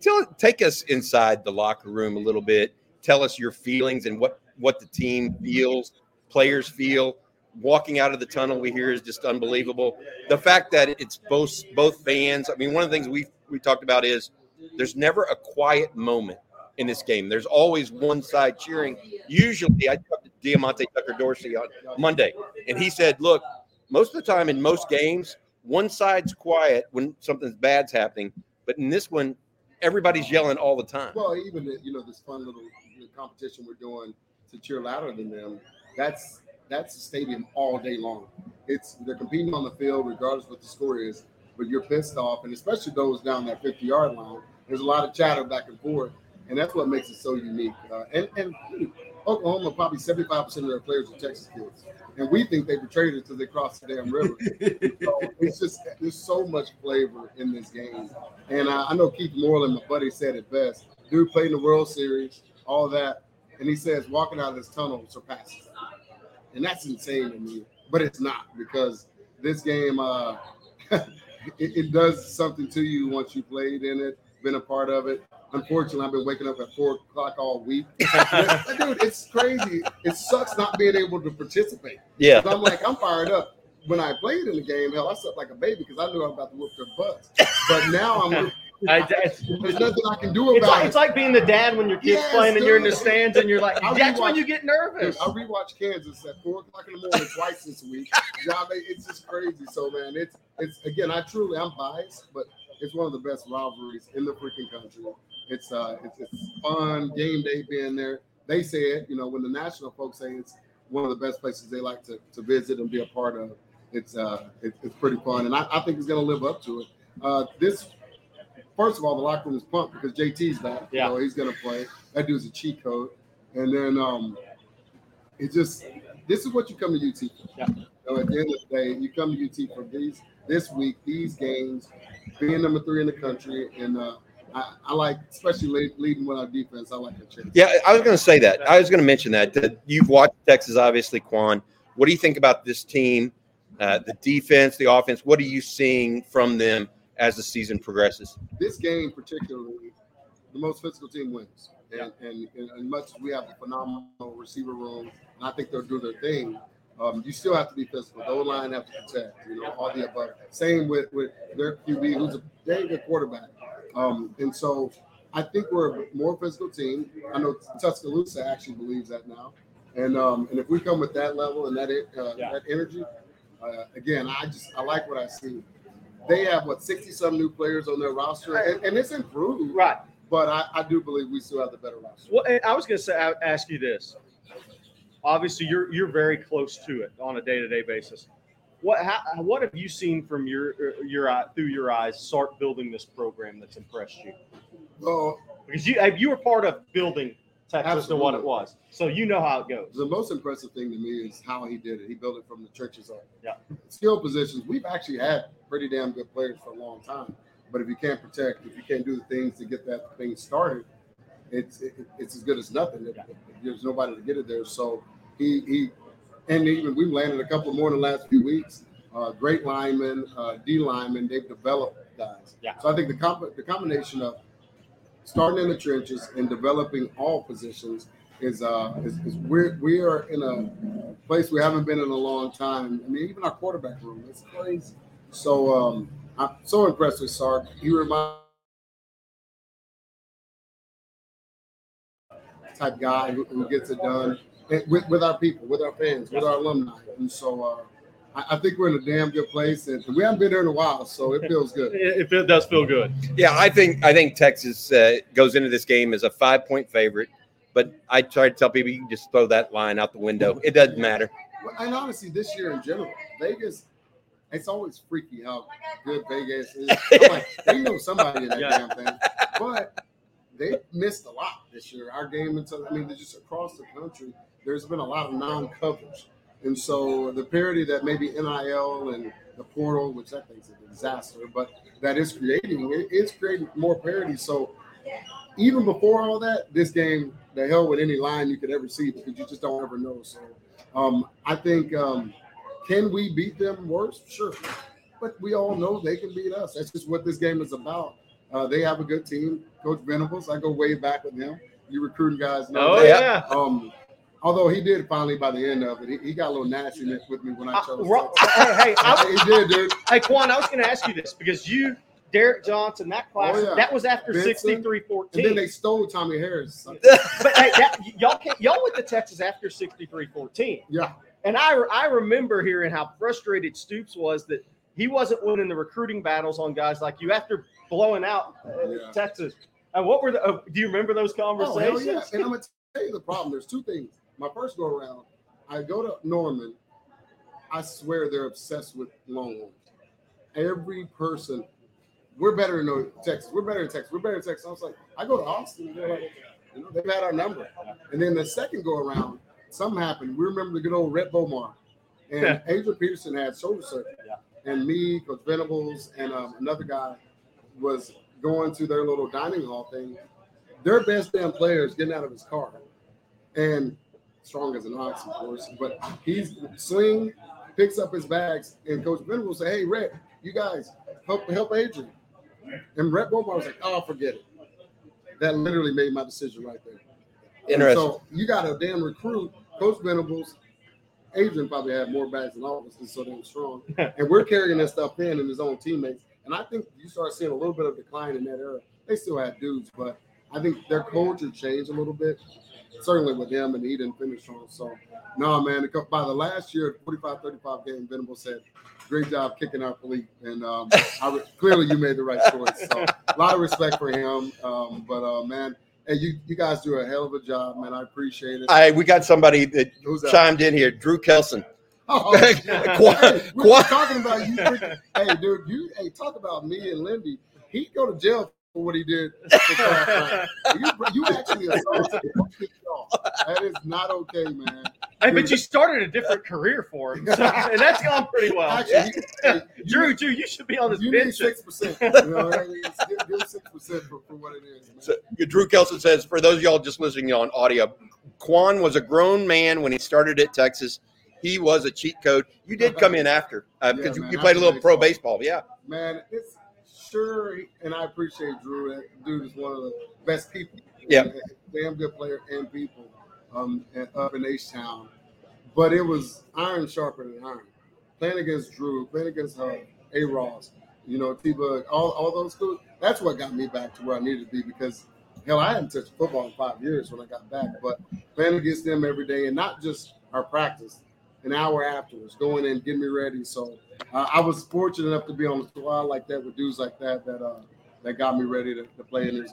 tell, take us inside the locker room a little bit. Tell us your feelings and what what the team feels, players feel. Walking out of the tunnel, we hear is just unbelievable. The fact that it's both both fans. I mean, one of the things we we talked about is there's never a quiet moment in this game. There's always one side cheering. Usually, I talked to Diamante Tucker Dorsey on Monday, and he said, "Look, most of the time in most games, one side's quiet when something bad's happening, but in this one, everybody's yelling all the time." Well, even the- you know this fun little competition we're doing to cheer louder than them. That's that's the stadium all day long. It's they're competing on the field regardless what the score is, but you're pissed off, and especially those down that 50 yard line. There's a lot of chatter back and forth, and that's what makes it so unique. Uh, and and Oklahoma probably 75 percent of their players are Texas kids, and we think they betrayed it until they crossed the damn river. so it's just there's so much flavor in this game, and uh, I know Keith Moreland, my buddy, said it best. Dude played in the World Series, all that, and he says walking out of this tunnel surpasses and that's insane to me. But it's not because this game, uh, it, it does something to you once you played in it, been a part of it. Unfortunately, I've been waking up at four o'clock all week. Dude, it's crazy. It sucks not being able to participate. Yeah, I'm like, I'm fired up. When I played in the game, hell, I slept like a baby because I knew I was about to whoop their butts. But now I'm I, it's, there's nothing I can do it's about like it. it's like being the dad when your kid's Yes, playing and you're in the stands and you're like, that's when you get Dude, nervous. I rewatched Kansas at four o'clock in the morning twice this week. It's just crazy. So man, it's it's again, I truly I'm biased, but it's one of the best rivalries in the freaking country. It's uh it's, it's fun game day being there. They said, you know, when the national folks say it's one of the best places they like to, to visit and be a part of. It's uh it, it's pretty fun, and I, I think it's gonna live up to it. Uh, this first of all, the locker room is pumped because JT's back. Yeah. You know, he's gonna play. That dude's a cheat code. And then um it just this is what you come to UT for. Yeah. Know, at the end of the day, you come to UT for these this week, these games, being number three in the country, and uh I, I like, especially lead, leading with our defense. I like the chance. yeah. I was going to say that. I was going to mention that. that You've watched Texas, obviously, Quan. What do you think about this team, uh, the defense, the offense? What are you seeing from them as the season progresses? this game particularly, the most physical team wins. And, and, and as much as we have a phenomenal receiver room, and I think they'll do their thing, um, you still have to be physical. The line have to protect, you know, all the above. Same with, with their QB, who's a very good quarterback. Um, and so I think we're a more physical team. I know Tuscaloosa actually believes that now. And um, and if we come with that level and that uh, Yeah. that energy, uh, again, I just I like what I see. They have what sixty some new players on their roster, and, and it's improved. right. But I, I do believe we still have the better roster. Well, and I was going to say, I- ask you this. Obviously, you're you're very close to it on a day to day basis. What how, what have you seen from your uh, your eye through your eyes start building this program that's impressed you? Well, Because you you were part of building Texas to what it was, so you know how it goes. the most impressive thing to me is how he did it. He built it from the trenches up. Yeah. Skill positions. We've actually had pretty damn good players for a long time. But if you can't protect, if you can't do the things to get that thing started, it's it, it's as good as nothing. If There's nobody to get it there. So he he, and even we've landed a couple more in the last few weeks. Uh, great linemen, uh, D linemen. They've developed guys. Yeah. So I think the comp- the combination of starting in the trenches and developing all positions is uh is, is we're we are in a place we haven't been in a long time. I mean, even our quarterback room, it's crazy. So um I'm so impressed with Sark. He reminds type guy who, who gets it done with, with our people, with our fans, with our alumni. And so uh I, I think we're in a damn good place and we haven't been there in a while, so it feels good. If it does feel good, Yeah, I think I think Texas uh, goes into this game as a five point favorite, but I try to tell people you can just throw that line out the window. It doesn't matter. Well, And honestly, this year in general, Vegas, it's always freaky how good Vegas is. I'm like, they know somebody in that Yeah. damn thing. But they missed a lot this year. Our game until I mean, they're just across the country, there's been a lot of non-coverage. And so the parity that maybe NIL and the portal, which I think is a disaster, but that is creating, it is creating more parity. So even before all that, this game, the hell with any line you could ever see because you just don't ever know. So um, I think um, Can we beat them worse? Sure. But we all know they can beat us. That's just what this game is about. Uh, they have a good team. Coach Venables, I go way back with him. You recruiting guys know Oh that. yeah. Um, although he did finally by the end of it, he, he got a little nastiness with me when I Uh, chose. Texas. hey, hey, I, he did, dude. hey, Quan, I was going to ask you this because you, Derrick Johnson, that class, Oh, yeah. that was after Benson. 63 And 14. then they stole Tommie Harris. But hey, that, y'all y'all went to Texas after 63 14. Yeah. And I, I remember hearing how frustrated Stoops was that he wasn't winning the recruiting battles on guys like you after blowing out uh, Yeah. Texas. And what were the, uh, do you remember those Oh, conversations? hell yeah. And I'm gonna tell you the problem. There's two things. My first go around, I go to Norman. I swear they're obsessed with Longhorns. Every person, we're better in Texas. We're better in Texas. We're better in Texas. I was like, I go to Austin. They're like, you know, they've had our number. And then the second go around, something happened. We remember the good old Rhett Bomar. And Yeah. Adrian Peterson had shoulder surgery. And me, Coach Venables, and um, another guy was going to their little dining hall thing. Their best damn player is getting out of his car. And strong as an ox, of course, but he's swing, picks up his bags, and Coach Venables say, Hey, Rhett, you guys help help Adrian. And Rhett Bomar was like, Oh, forget it. That literally made my decision right there. And Interesting. So you got a damn recruit, Coach Venables. Adrian probably had more bags than all of us. He's so damn strong. and we're carrying that stuff in and his own teammates. And I think you start seeing a little bit of decline in that era. They still had dudes, but I think their culture changed a little bit. Certainly with him, and he didn't finish strong. So, no, man, by the last year, 45 35 game, Venable said, Great job kicking our fleet. And um, I re- clearly you made the right choice. So, a lot of respect for him. Um, but, uh, man, hey, you, you guys do a hell of a job, man. I appreciate it. I we got somebody that that? chimed in here. Drew Kelson. Oh, hey, we were talking about you. freaking- hey, dude, you hey, talk about me and Lindy. He'd go to jail for what he did. to Kraft Ryan. You, you actually assaulted him. That is not okay, man. Hey, but you started a different career for him, so, and that's gone pretty well. Actually, he- hey, you Drew, need- Drew, you should be on this you bench. Six percent. You know, give, give six percent for, for what it is. So, Drew Kelson says, for those of y'all just listening on audio, Quan was a grown man when he started at Texas. He was a cheat code. You did come in after uh, because Yeah, you, you played a little pro baseball. baseball. Yeah. man, it's sure, and I appreciate Drew. That dude is one of the best people. Yeah. damn good player and people um, up in H Town. But it was iron sharper than iron. Playing against Drew, playing against uh, A. Ross, you know, T. Bug, all, all those schools. That's what got me back to where I needed to be because hell, I hadn't touched football in five years when I got back. But playing against them every day and not just our practice, an hour afterwards, going in, getting me ready. So uh, I was fortunate enough to be on the squad like that with dudes like that that uh, that got me ready to, to play in this.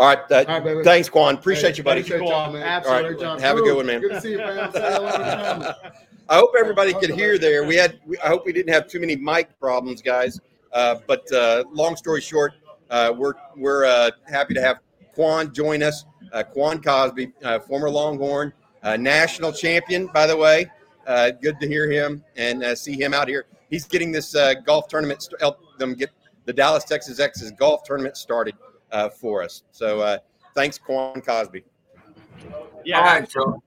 All right. Uh, All right, thanks, Quan. Appreciate you, buddy. Appreciate y'all, man. Absolutely. Job. Have a good one, man. Good to see you, fam. Say hello to the family. I hope everybody could hear there. We had. We, I hope we didn't have too many mic problems, guys. Uh, but uh, long story short, uh, we're we're uh, happy to have Quan join us. Uh, Quan Cosby, uh, former Longhorn, uh, national champion, by the way. Uh, good to hear him and uh, see him out here. He's getting this uh, golf tournament st- help them get the Dallas Texas Exes golf tournament started uh, for us. So uh, thanks, Quan Cosby. Yeah, All right, so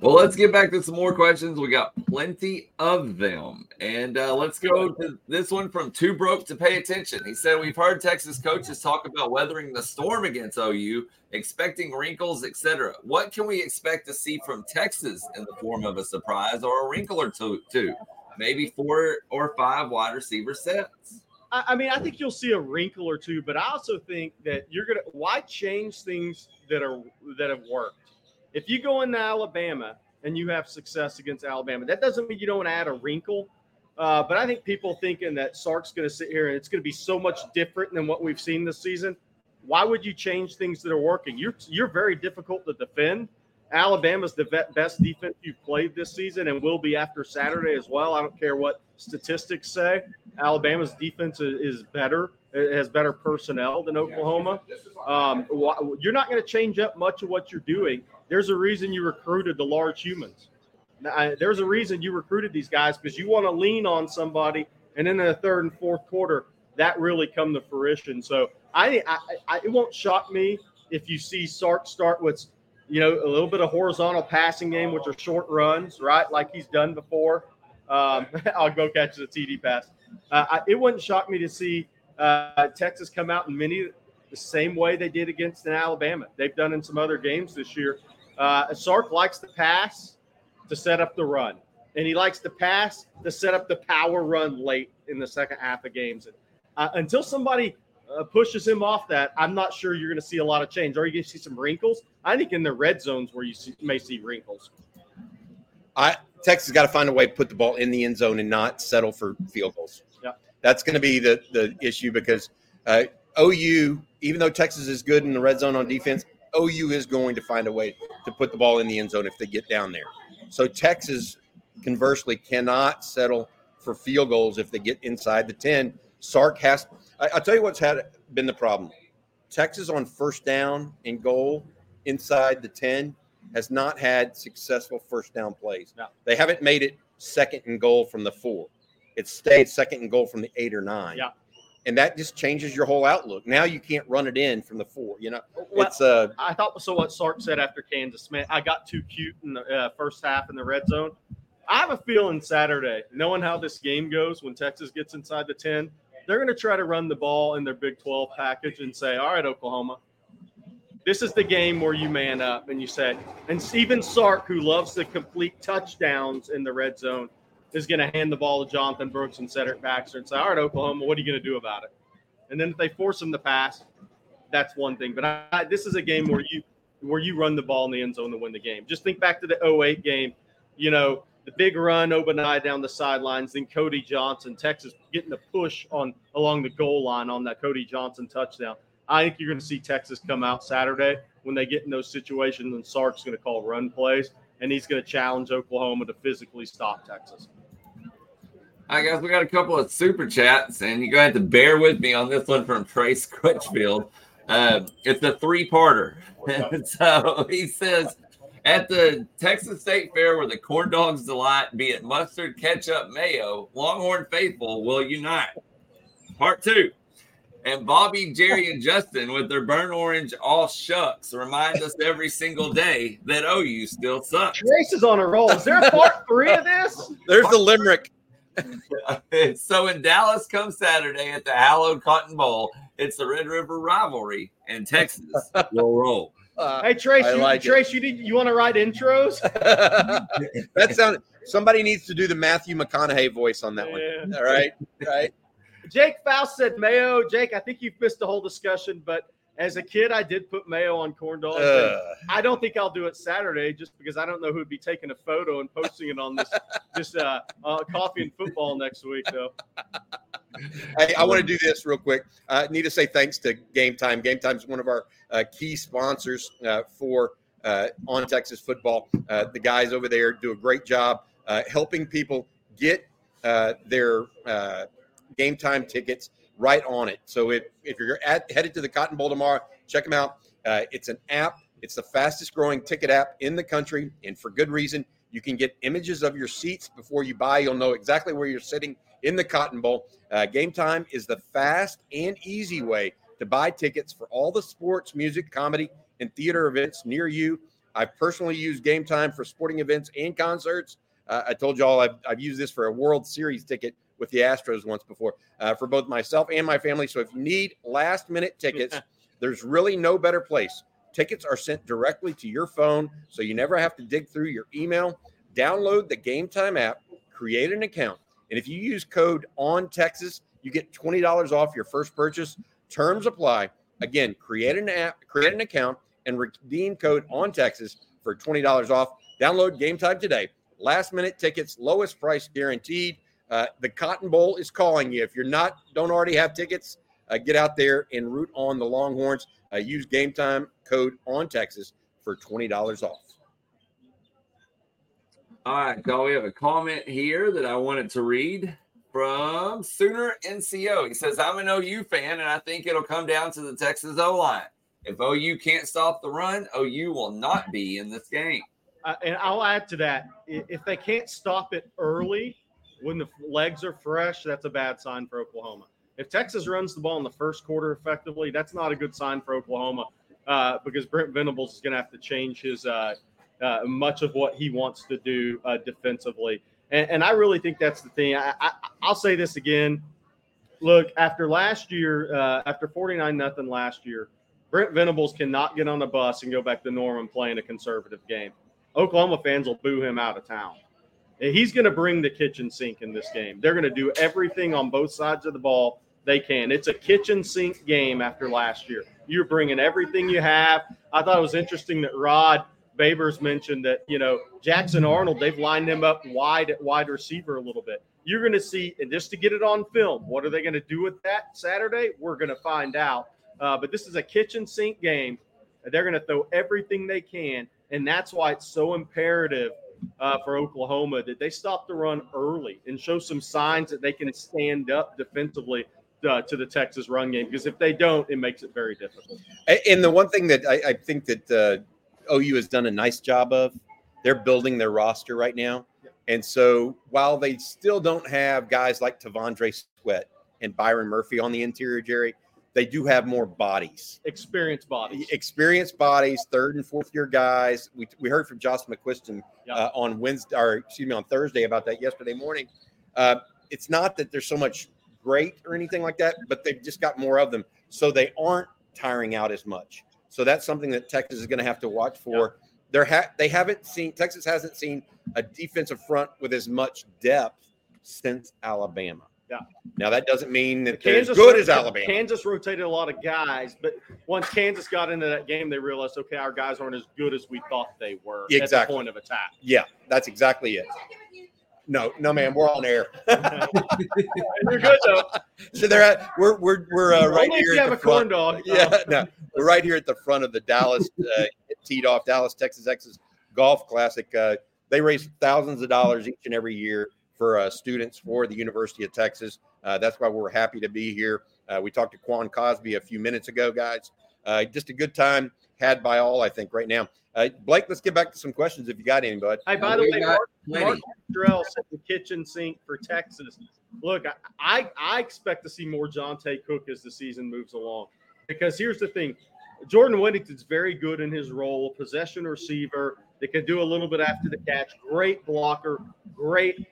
Well, let's get back to some more questions. We got plenty of them. And uh, let's go to this one from Too Broke to Pay Attention. He said, We've heard Texas coaches talk about weathering the storm against OU, expecting wrinkles, etc. What can we expect to see from Texas in the form of a surprise or a wrinkle or two? two? Maybe four or five wide receiver sets. I mean, I think you'll see a wrinkle or two, but I also think that you're gonna why change things that are that have worked if you go into Alabama and you have success against Alabama, that doesn't mean you don't add a wrinkle. Uh, but I think people thinking that Sark's going to sit here and it's going to be so much different than what we've seen this season. Why would you change things that are working? You're you're very difficult to defend. Alabama's the best defense you've played this season and will be after Saturday as well. I don't care what statistics say. Alabama's defense is better. It has better personnel than Oklahoma. Um, you're not going to change up much of what you're doing. There's a reason you recruited the large humans. There's a reason you recruited these guys because you want to lean on somebody, and then in the third and fourth quarter, that really come to fruition. So I, I, I it won't shock me if you see Sark start with, you know, a little bit of horizontal passing game, which are short runs, right, like he's done before. Um, I'll go catch the TD pass. Uh, I, it wouldn't shock me to see uh, Texas come out in many the same way they did against an Alabama. They've done in some other games this year uh, Sark likes to pass to set up the run, and he likes to pass to set up the power run late in the second half of games. Uh, until somebody uh, pushes him off that, I'm not sure you're going to see a lot of change. Or you going to see some wrinkles. I think in the red zones where you see, may see wrinkles. I Texas got to find a way to put the ball in the end zone and not settle for field goals. Yeah, that's going to be the the issue because uh, OU, even though Texas is good in the red zone on defense, OU is going to find a way to put the ball in the end zone if they get down there. So Texas, conversely, cannot settle for field goals if they get inside the 10. Sark has, I, will tell you what's had been the problem. Texas on first down and goal inside the 10 has not had successful first down plays. No. They haven't made it second and goal from the four. It's stayed second and goal from the eight or nine. Yeah and that just changes your whole outlook. Now you can't run it in from the four. You know, well, it's uh. I thought so. What Sark said after Kansas, man, I got too cute in the uh, first half in the red zone. I have a feeling Saturday, knowing how this game goes, when Texas gets inside the ten, they're going to try to run the ball in their Big Twelve package and say, "All right, Oklahoma." This is the game where you man up and you say, and Stephen Sark, who loves to complete touchdowns in the red zone, is going to hand the ball to Jonathan Brooks and Cedric Baxter and say, all right, Oklahoma, what are you going to do about it? And then if they force them to pass, that's one thing. But I, this is a game where you where you run the ball in the end zone to win the game. Just think back to the 08 game. You know, the big run, Ogbonnaya down the sidelines, then Cody Johnson, Texas getting the push on along the goal line on that Cody Johnson touchdown. I think you're going to see Texas come out Saturday when they get in those situations, and Sark's going to call run plays, and he's going to challenge Oklahoma to physically stop Texas. All right, guys, we got a couple of super chats, and you're going to have to bear with me on this one from Trace Crutchfield. Uh, it's a three-parter. so he says, at the Texas State Fair, where the corn dogs delight, be it mustard, ketchup, mayo, Longhorn faithful will unite. Part two. And Bobby, Jerry, and Justin with their burnt orange all shucks remind us every single day that OU still sucks. Trace is on a roll. Is there a part three of this? There's the limerick. so in Dallas come Saturday at the hallowed Cotton Bowl, it's the Red River rivalry, and Texas will roll. Uh, hey Trace, you, like Trace, you need you want to write intros? that sound somebody needs to do the Matthew McConaughey voice on that yeah. one. All right, right. Jake Faust said Mayo. Jake, I think you've missed the whole discussion, but as a kid, I did put mayo on corn dogs. Uh, I don't think I'll do it Saturday just because I don't know who'd be taking a photo and posting it on this this uh, uh, coffee and football next week, though. Hey, I want to do this real quick. I need to say thanks to Game Time. Game Time is one of our uh, key sponsors uh, for uh, on Texas football. the guys over there do a great job helping people get their game time tickets right on it. So if, if you're at, headed to the Cotton Bowl tomorrow, check them out. Uh, it's an app. It's the fastest growing ticket app in the country, and for good reason. You can get images of your seats before you buy. You'll know exactly where you're sitting in the Cotton Bowl. Uh, Game Time is the fast and easy way to buy tickets for all the sports, music, comedy, and theater events near you. I've personally used Game Time for sporting events and concerts. Uh, I told y'all I've, I've used this for a World Series ticket with the Astros once before uh, for both myself and my family. So if you need last minute tickets, there's really no better place. Tickets are sent directly to your phone, so you never have to dig through your email. Download the Game Time app, create an account, and if you use code on Texas, you get $20 off your first purchase. Terms apply. Again, create an app, create an account, and redeem code on Texas for $20 off. Download Game Time today. Last minute tickets, lowest price guaranteed. Uh, the Cotton Bowl is calling you. If you're not, don't already have tickets, uh, get out there and root on the Longhorns. Uh, use Game Time code on Texas for $20 off. All right, so we have a comment here that I wanted to read from Sooner NCO. He says, I'm an OU fan, and I think it'll come down to the Texas O line. If OU can't stop the run, OU will not be in this game. Uh, and I'll add to that if they can't stop it early when the legs are fresh, that's a bad sign for Oklahoma. If Texas runs the ball in the first quarter effectively, that's not a good sign for Oklahoma uh, because Brent Venables is going to have to change his uh, uh, much of what he wants to do uh, defensively. And, and, I really think that's the thing. I, will say this again. Look, after last year, uh, after 49 nothing last year, Brent Venables cannot get on a bus and go back to Norman playing a conservative game. Oklahoma fans will boo him out of town. He's going to bring the kitchen sink in this game. They're going to do everything on both sides of the ball they can. It's a kitchen sink game after last year. You're bringing everything you have. I thought it was interesting that Rod Babers mentioned that, you know, Jackson Arnold, they've lined him up wide at wide receiver a little bit. You're going to see, and just to get it on film, what are they going to do with that Saturday? We're going to find out. Uh, but this is a kitchen sink game. They're going to throw everything they can. And that's why it's so imperative uh, for Oklahoma that they stop the run early and show some signs that they can stand up defensively uh, to the Texas run game. Because if they don't, it makes it very difficult. And the one thing that I, I think that uh, OU has done a nice job of, they're building their roster right now. And so while they still don't have guys like T'Vondre Sweat and Byron Murphy on the interior, Jerry, they do have more bodies, experienced bodies, experienced bodies, third and fourth year guys. We, we heard from Josh McCuistion uh, on Wednesday, or excuse me, on Thursday about that yesterday morning. Uh, it's not that there's so much great or anything like that, but they've just got more of them, so they aren't tiring out as much. So that's something that Texas is going to have to watch for. They're ha- they haven't seen Texas hasn't seen a defensive front with as much depth since Alabama. Yeah. Now that doesn't mean that they're as good as Alabama. Kansas rotated a lot of guys, but once Kansas got into that game, they realized, okay, our guys aren't as good as we thought they were exactly. at the point of attack. Yeah, that's exactly it. No, no, man, we're on air. You're good though. So they're at we're we're we're uh, right Only here. If you have a corn dog. Yeah, no, we're right here at the front of the Dallas uh, teed off Dallas Texas Texas Golf Classic. Uh, they raise thousands of dollars each and every year for uh, students for the University of Texas. Uh, that's why we're happy to be here. Uh, we talked to Quan Cosby a few minutes ago, guys. Uh, just a good time had by all, I think, right now. Uh, Blake, let's get back to some questions if you got any, bud. Hey, by the way, Mark, Mark Drell said the kitchen sink for Texas. Look, I, I expect to see more Johntay Cook as the season moves along. Because here's the thing Jordan Whittington's very good in his role, possession receiver. They can do a little bit after the catch. Great blocker, great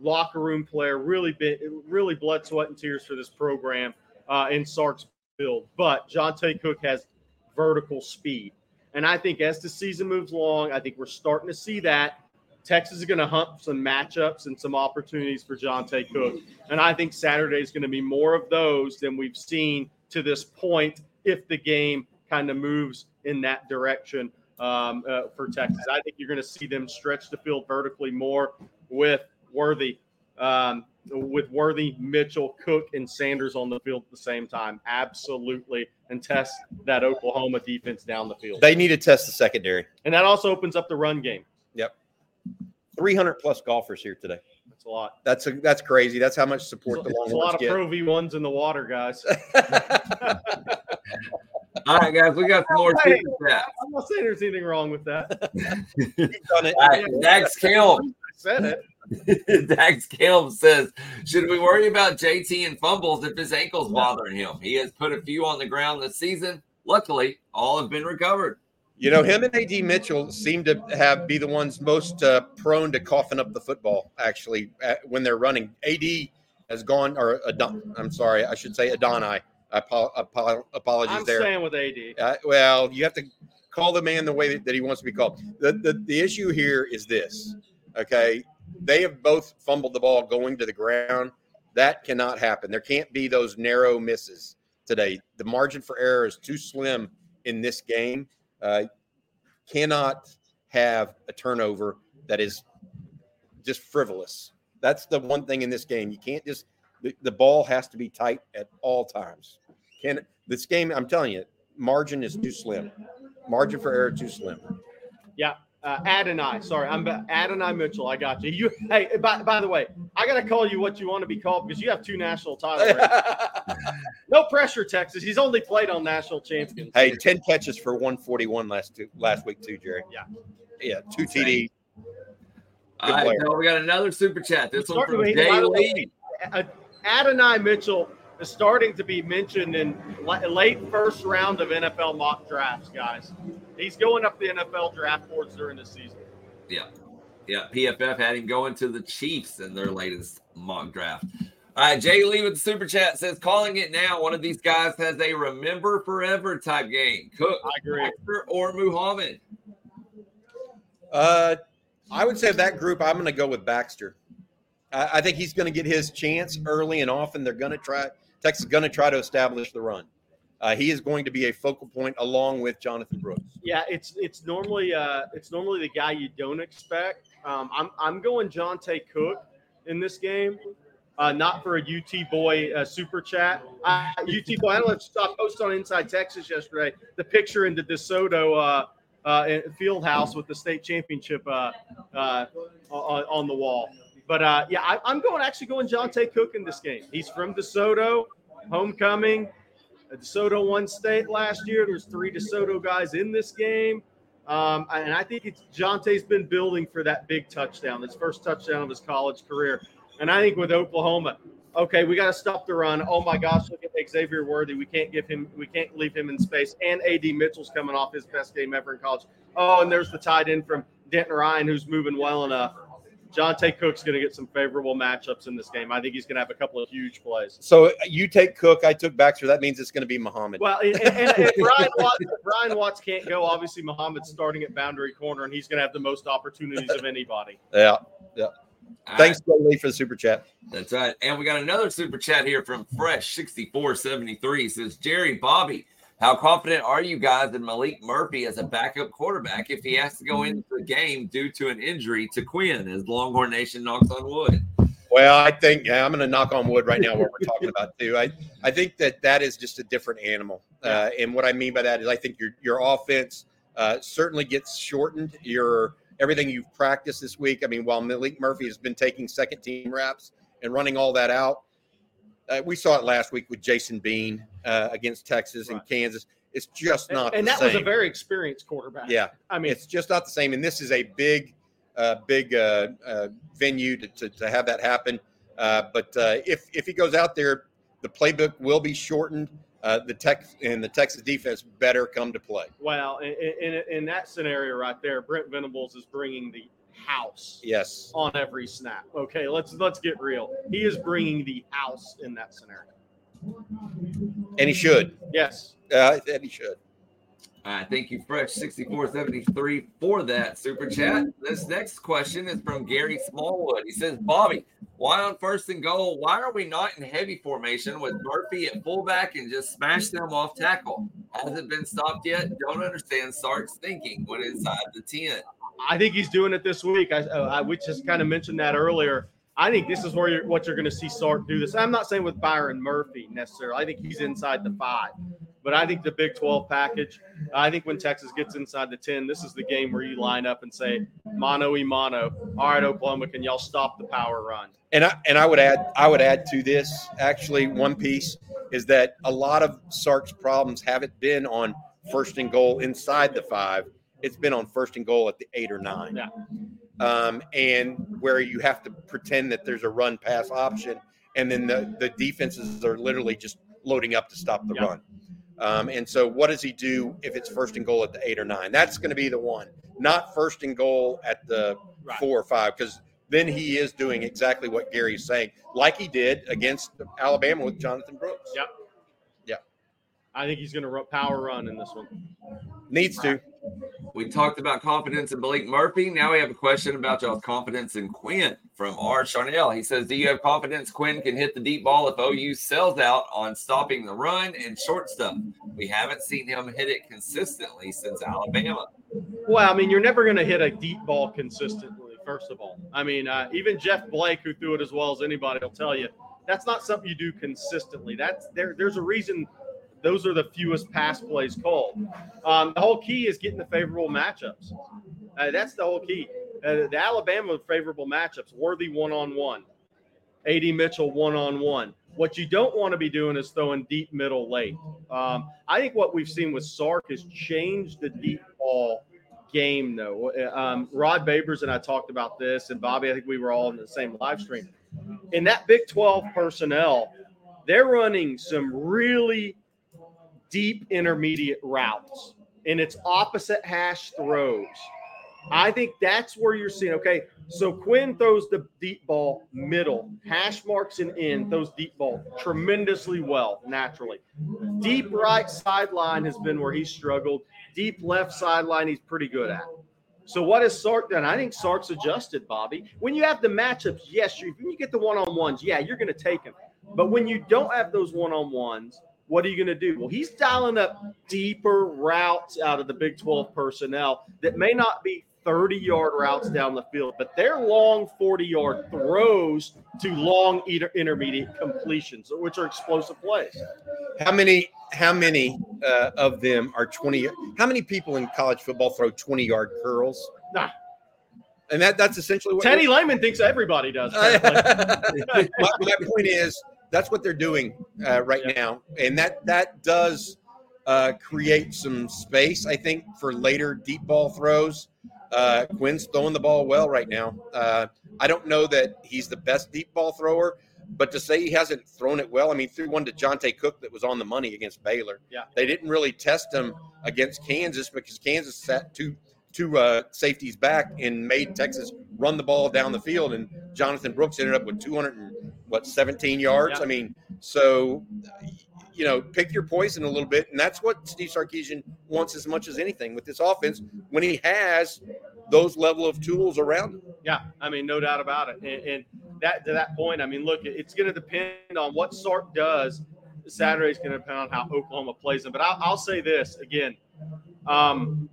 locker room player, really been, really blood, sweat, and tears for this program uh, in Sark's build. But Johntay Cook has vertical speed. And I think as the season moves along, I think we're starting to see that. Texas is going to hunt some matchups and some opportunities for Johntay Cook. And I think Saturday is going to be more of those than we've seen to this point if the game kind of moves in that direction um, uh, for Texas. I think you're going to see them stretch the field vertically more with Worthy, um, with Worthy, Mitchell, Cook, and Sanders on the field at the same time. Absolutely. And test that Oklahoma defense down the field. They need to test the secondary. And that also opens up the run game. Yep. 300 plus golfers here today. That's a lot. That's a, that's crazy. That's how much support the Longhorns get. a lot of get. Pro V1s in the water, guys. All right, guys, we got some more hey, I'm not saying there's anything wrong with that. right, Dax Caleb. Said it. Dax Caleb says, Should we worry about JT and fumbles if his ankle's bothering him? He has put a few on the ground this season. Luckily, all have been recovered. You know, him and AD Mitchell seem to have be the ones most uh, prone to coughing up the football. Actually, uh, when they're running, AD has gone, or Adon, I'm sorry, I should say Adonai. Apo- apo- apologies I'm there. staying with AD. Uh, well, you have to call the man the way that, that he wants to be called. The, the the issue here is this. Okay, they have both fumbled the ball going to the ground. That cannot happen. There can't be those narrow misses today. The margin for error is too slim in this game. Uh, cannot have a turnover that is just frivolous. That's the one thing in this game. You can't just the, the ball has to be tight at all times. Can this game? I'm telling you, margin is too slim. Margin for error too slim. Yeah. Uh, Adonai, sorry, I'm Adonai Mitchell. I got you. You, hey, by, by the way, I gotta call you what you want to be called because you have two national titles. no pressure, Texas. He's only played on national champions. hey, ten catches for 141 last two last week too, Jerry. Yeah. yeah, two TD. All right, player. now we got another super chat. This one Starting from with- Jay by the way, Lee. uh, Adonai Mitchell is starting to be mentioned in late first round of NFL mock drafts, guys. He's going up the NFL draft boards during the season. Yeah. Yeah. PFF had him going to the Chiefs in their latest mock draft. All right. Jay Lee with the super chat says, calling it now. One of these guys has a remember forever type game. Cook, I agree. Baxter, or Muhammad. Uh, I would say of that group, I'm going to go with Baxter. I, I think he's going to get his chance early and often. They're going to try. Texas is going to try to establish the run. Uh, he is going to be a focal point along with Jonathan Brooks. Yeah, it's it's normally uh it's normally the guy you don't expect. Um, I'm I'm going Johntay Cook in this game. Uh, not for a UT boy uh, super chat. Uh, UT boy, I don't know if you saw post on Inside Texas yesterday. The picture in the DeSoto uh, uh, field house with the state championship uh, uh, on, on the wall. But uh, yeah, I, I'm going actually going Johntay Cook in this game. He's from DeSoto, homecoming. Uh, DeSoto won state last year. There's three DeSoto guys in this game. Um, and I think it's Johntay's been building for that big touchdown, his first touchdown of his college career. And I think with Oklahoma, okay, we got to stop the run. Oh my gosh, look at Xavier Worthy. We can't give him, we can't leave him in space. And AD Mitchell's coming off his best game ever in college. Oh, and there's the tight end from Denton Ryan who's moving well enough. Johntay Cook's going to get some favorable matchups in this game. I think he's going to have a couple of huge plays. So you take Cook, I took Baxter. That means it's going to be Muhammad. Well, and, and, and Ryan Watts, Ryan Watts can't go. Obviously, Muhammad's starting at boundary corner, and he's going to have the most opportunities of anybody. yeah, yeah. All Thanks, Joe Lee, for the super chat. That's right. And we got another super chat here from Fresh6473 says, Jerry Bobby, how confident are you guys in Maalik Murphy as a backup quarterback if he has to go into the game due to an injury to Quinn as Longhorn Nation knocks on wood? Well, I think yeah, I'm going to knock on wood right now. What we're talking about too. I I think that that is just a different animal. Uh, and what I mean by that is, I think your your offense uh, certainly gets shortened. Your everything you've practiced this week. I mean, while Maalik Murphy has been taking second team reps and running all that out, uh, we saw it last week with Jason Bean uh, against Texas and Kansas. It's just not. and the that was a very experienced quarterback. yeah. I mean, it's just not the same. And this is a big, uh, big uh, uh, venue to, to, to have that happen. Uh, but uh, if if he goes out there, the playbook will be shortened. Uh, the tech and the Texas defense better come to play. well, in, in, in that scenario right there, Brent Venables is bringing the house Yes. on every snap. Okay, let's let's get real. He is bringing the house in that scenario. And he should. Yes. Uh, and he should. All right, thank you, Fresh6473, for that super chat. This next question is from Gary Smallwood. He says, Bobby, why on first and goal? Why are we not in heavy formation with Murphy at fullback and just smash them off tackle? Hasn't been stopped yet. Don't understand Sark's thinking when inside the 10. I think he's doing it this week. I, uh, I we just kind of mentioned that earlier. I think this is where you're, what you're going to see Sark do this. I'm not saying with Byron Murphy necessarily. I think he's inside the five, but I think the Big 12 package. I think when Texas gets inside the 10, this is the game where you line up and say mono e mono. All right, Oklahoma, can y'all stop the power run? And I and I would add I would add to this actually one piece is that a lot of Sark's problems haven't been on first and goal inside the five. It's been on first and goal at the eight or nine. Yeah. Um, and where you have to pretend that there's a run pass option, and then the, the defenses are literally just loading up to stop the run. Um, and so, what does he do if it's first and goal at the eight or nine? That's going to be the one, not first and goal at the Right. four or five, because then he is doing exactly what Gary's saying, like he did against Alabama with Jonathan Brooks. Yep. Yeah. I think he's going to power run in this one. Needs to. We talked about confidence in Blake Murphy. Now we have a question about y'all's confidence in Quinn from R. Charnel. He says, Do you have confidence Quinn can hit the deep ball if OU sells out on stopping the run and short stuff? We haven't seen him hit it consistently since Alabama. Well, I mean, you're never going to hit a deep ball consistently, first of all. I mean, uh, even Jeff Blake, who threw it as well as anybody, will tell you that's not something you do consistently. That's there. There's a reason those are the fewest pass plays called. Um, the whole key is getting the favorable matchups. Uh, that's the whole key. Uh, the Alabama favorable matchups: Worthy one on one, Ad Mitchell one on one. What you don't want to be doing is throwing deep middle late. Um, I think what we've seen with Sark has changed the deep ball game, though. Um, Rod Babers and I talked about this, and Bobby, I think we were all in the same live stream. In that Big 12 personnel, they're running some really deep intermediate routes, and it's opposite hash throws. I think that's where you're seeing. Okay, so Quinn throws the deep ball middle, hash marks and in, throws deep ball tremendously well naturally. Deep right sideline has been where he struggled. Deep left sideline, he's pretty good at. So what has Sark done? I think Sark's adjusted, Bobby. When you have the matchups, yes, you, when you get the one on ones, yeah, you're going to take them. But when you don't have those one on ones, what are you going to do? Well, he's dialing up deeper routes out of the Big 12 personnel that may not be 30 yard routes down the field, but they're long 40 yard throws to long inter- intermediate completions, which are explosive plays. How many? How many uh, of them are twenty? How many people in college football throw twenty-yard curls? Nah. And that that's essentially what Teddy Lehman thinks everybody does. my, my point is that's what they're doing uh, right Yeah. now, and that that does uh, create some space, I think, for later deep ball throws. Uh, Quinn's throwing the ball well right now. Uh, I don't know that he's the best deep ball thrower, but to say he hasn't thrown it well, I mean, threw one to Johntay Cook that was on the money against Baylor. Yeah. they didn't really test him against Kansas because Kansas sat two two uh, safeties back and made Texas run the ball down the field, and Jonathan Brooks ended up with 200 and what 17 yards. Yeah. I mean, so you know, pick your poison a little bit, and that's what Steve Sarkisian wants as much as anything with this offense when he has those level of tools around him. Yeah, I mean, no doubt about it. And, and that to that point, I mean, look, it's going to depend on what Sark does. Saturday's going to depend on how Oklahoma plays them. But I'll, I'll say this again: um,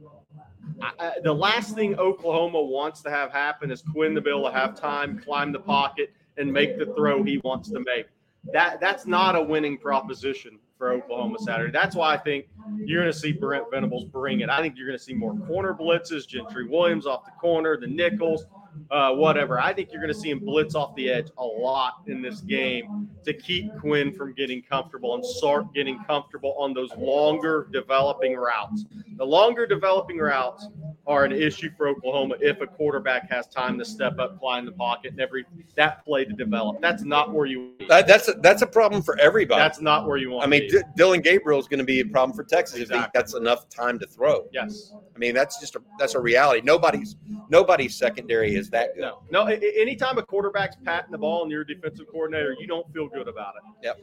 I, the last thing Oklahoma wants to have happen is Quinn the Bill to have time, climb the pocket, and make the throw he wants to make. That that's not a winning proposition for Oklahoma Saturday. That's why I think you're going to see Brent Venables bring it. I think you're going to see more corner blitzes, Gentry Williams off the corner, the nickels, uh, whatever. I think you're going to see him blitz off the edge a lot in this game to keep Quinn from getting comfortable and Sark getting comfortable on those longer developing routes. The longer developing routes are an issue for Oklahoma if a quarterback has time to step up, fly in the pocket, and every that play to develop. That's not where you. That, that's a, that's a problem for everybody. That's not where you want. I mean. D- Dillon Gabriel is going to be a problem for Texas if he Exactly. gets enough time to throw. yes. I mean, that's just a that's a reality. Nobody's nobody's secondary is that good. No, no. a- a- Anytime a quarterback's patting the ball and you're a defensive coordinator, you don't feel good about it. Yep.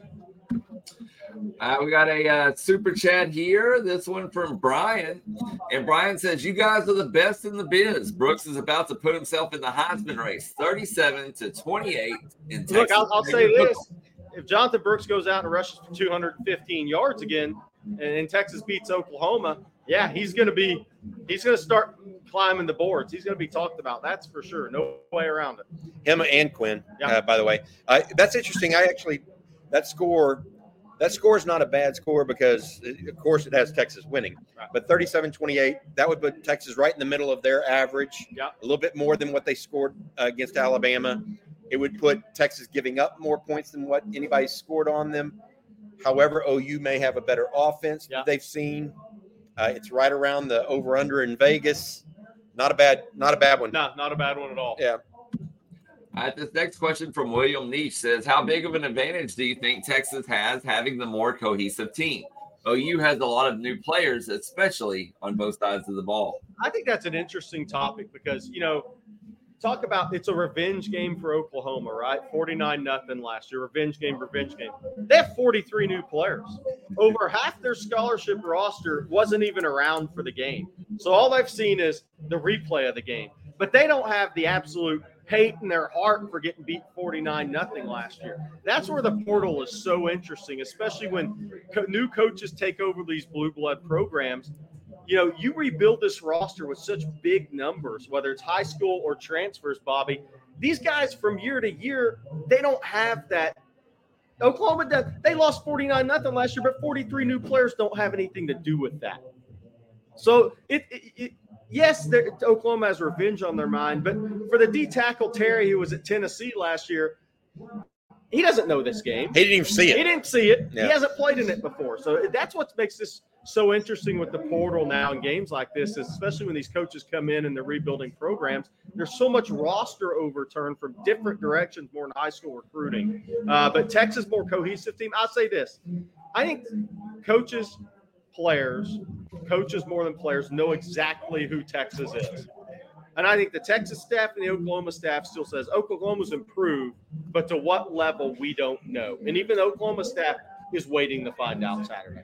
Uh, we got a uh, super chat here. This one from Brian. And Brian says, You guys are the best in the biz. Brooks is about to put himself in the Heisman race 37 to 28 in Texas. Look, I'll, I'll say this: if Jonathan Brooks goes out and rushes for 215 yards again, and, and Texas beats Oklahoma, yeah, he's going to be he's going to start climbing the boards. He's going to be talked about. That's for sure. No way around it. Him and Quinn, Yeah. uh, by the way. Uh, that's interesting. I actually that score that score is not a bad score because uh, of course it has Texas winning. Right. But 37-28, that would put Texas right in the middle of their average. Yeah. A little bit more than what they scored uh, against Alabama. It would put Texas giving up more points than what anybody scored on them. However, OU may have a better offense Yeah. they've seen. Uh, it's right around the over under in Vegas. Not a bad, not a bad one. No, not a bad one at all. Yeah. All right, this next question from William Niche says, How big of an advantage do you think Texas has having the more cohesive team? OU has a lot of new players, especially on both sides of the ball. I think that's an interesting topic because, you know, talk about it's a revenge game for Oklahoma, right? 49 nothing last year. Revenge game, revenge game. They have 43 new players. Over half their scholarship roster wasn't even around for the game. So all they've seen is the replay of the game. But they don't have the absolute hate in their heart for getting beat 49 nothing last year. That's where the portal is so interesting, especially when co- new coaches take over these blue blood programs. You know, you rebuild this roster with such big numbers, whether it's high school or transfers, Bobby. These guys from year to year, they don't have that. Oklahoma, they lost 49 nothing last year, but 43 new players don't have anything to do with that. So it, it, it yes, Oklahoma has revenge on their mind, but for the D tackle Terry, who was at Tennessee last year, he doesn't know this game. He didn't even see it. He didn't see it. Yeah. He hasn't played in it before. So that's what makes this so interesting with the portal now in games like this, especially when these coaches come in and they're rebuilding programs. There's so much roster overturn from different directions, more in high school recruiting. Uh, but Texas more cohesive team. I'll say this: I think coaches players, coaches more than players, know exactly who Texas is. And I think the Texas staff and the Oklahoma staff still says Oklahoma's improved, but to what level we don't know. And even Oklahoma staff is waiting to find out Saturday.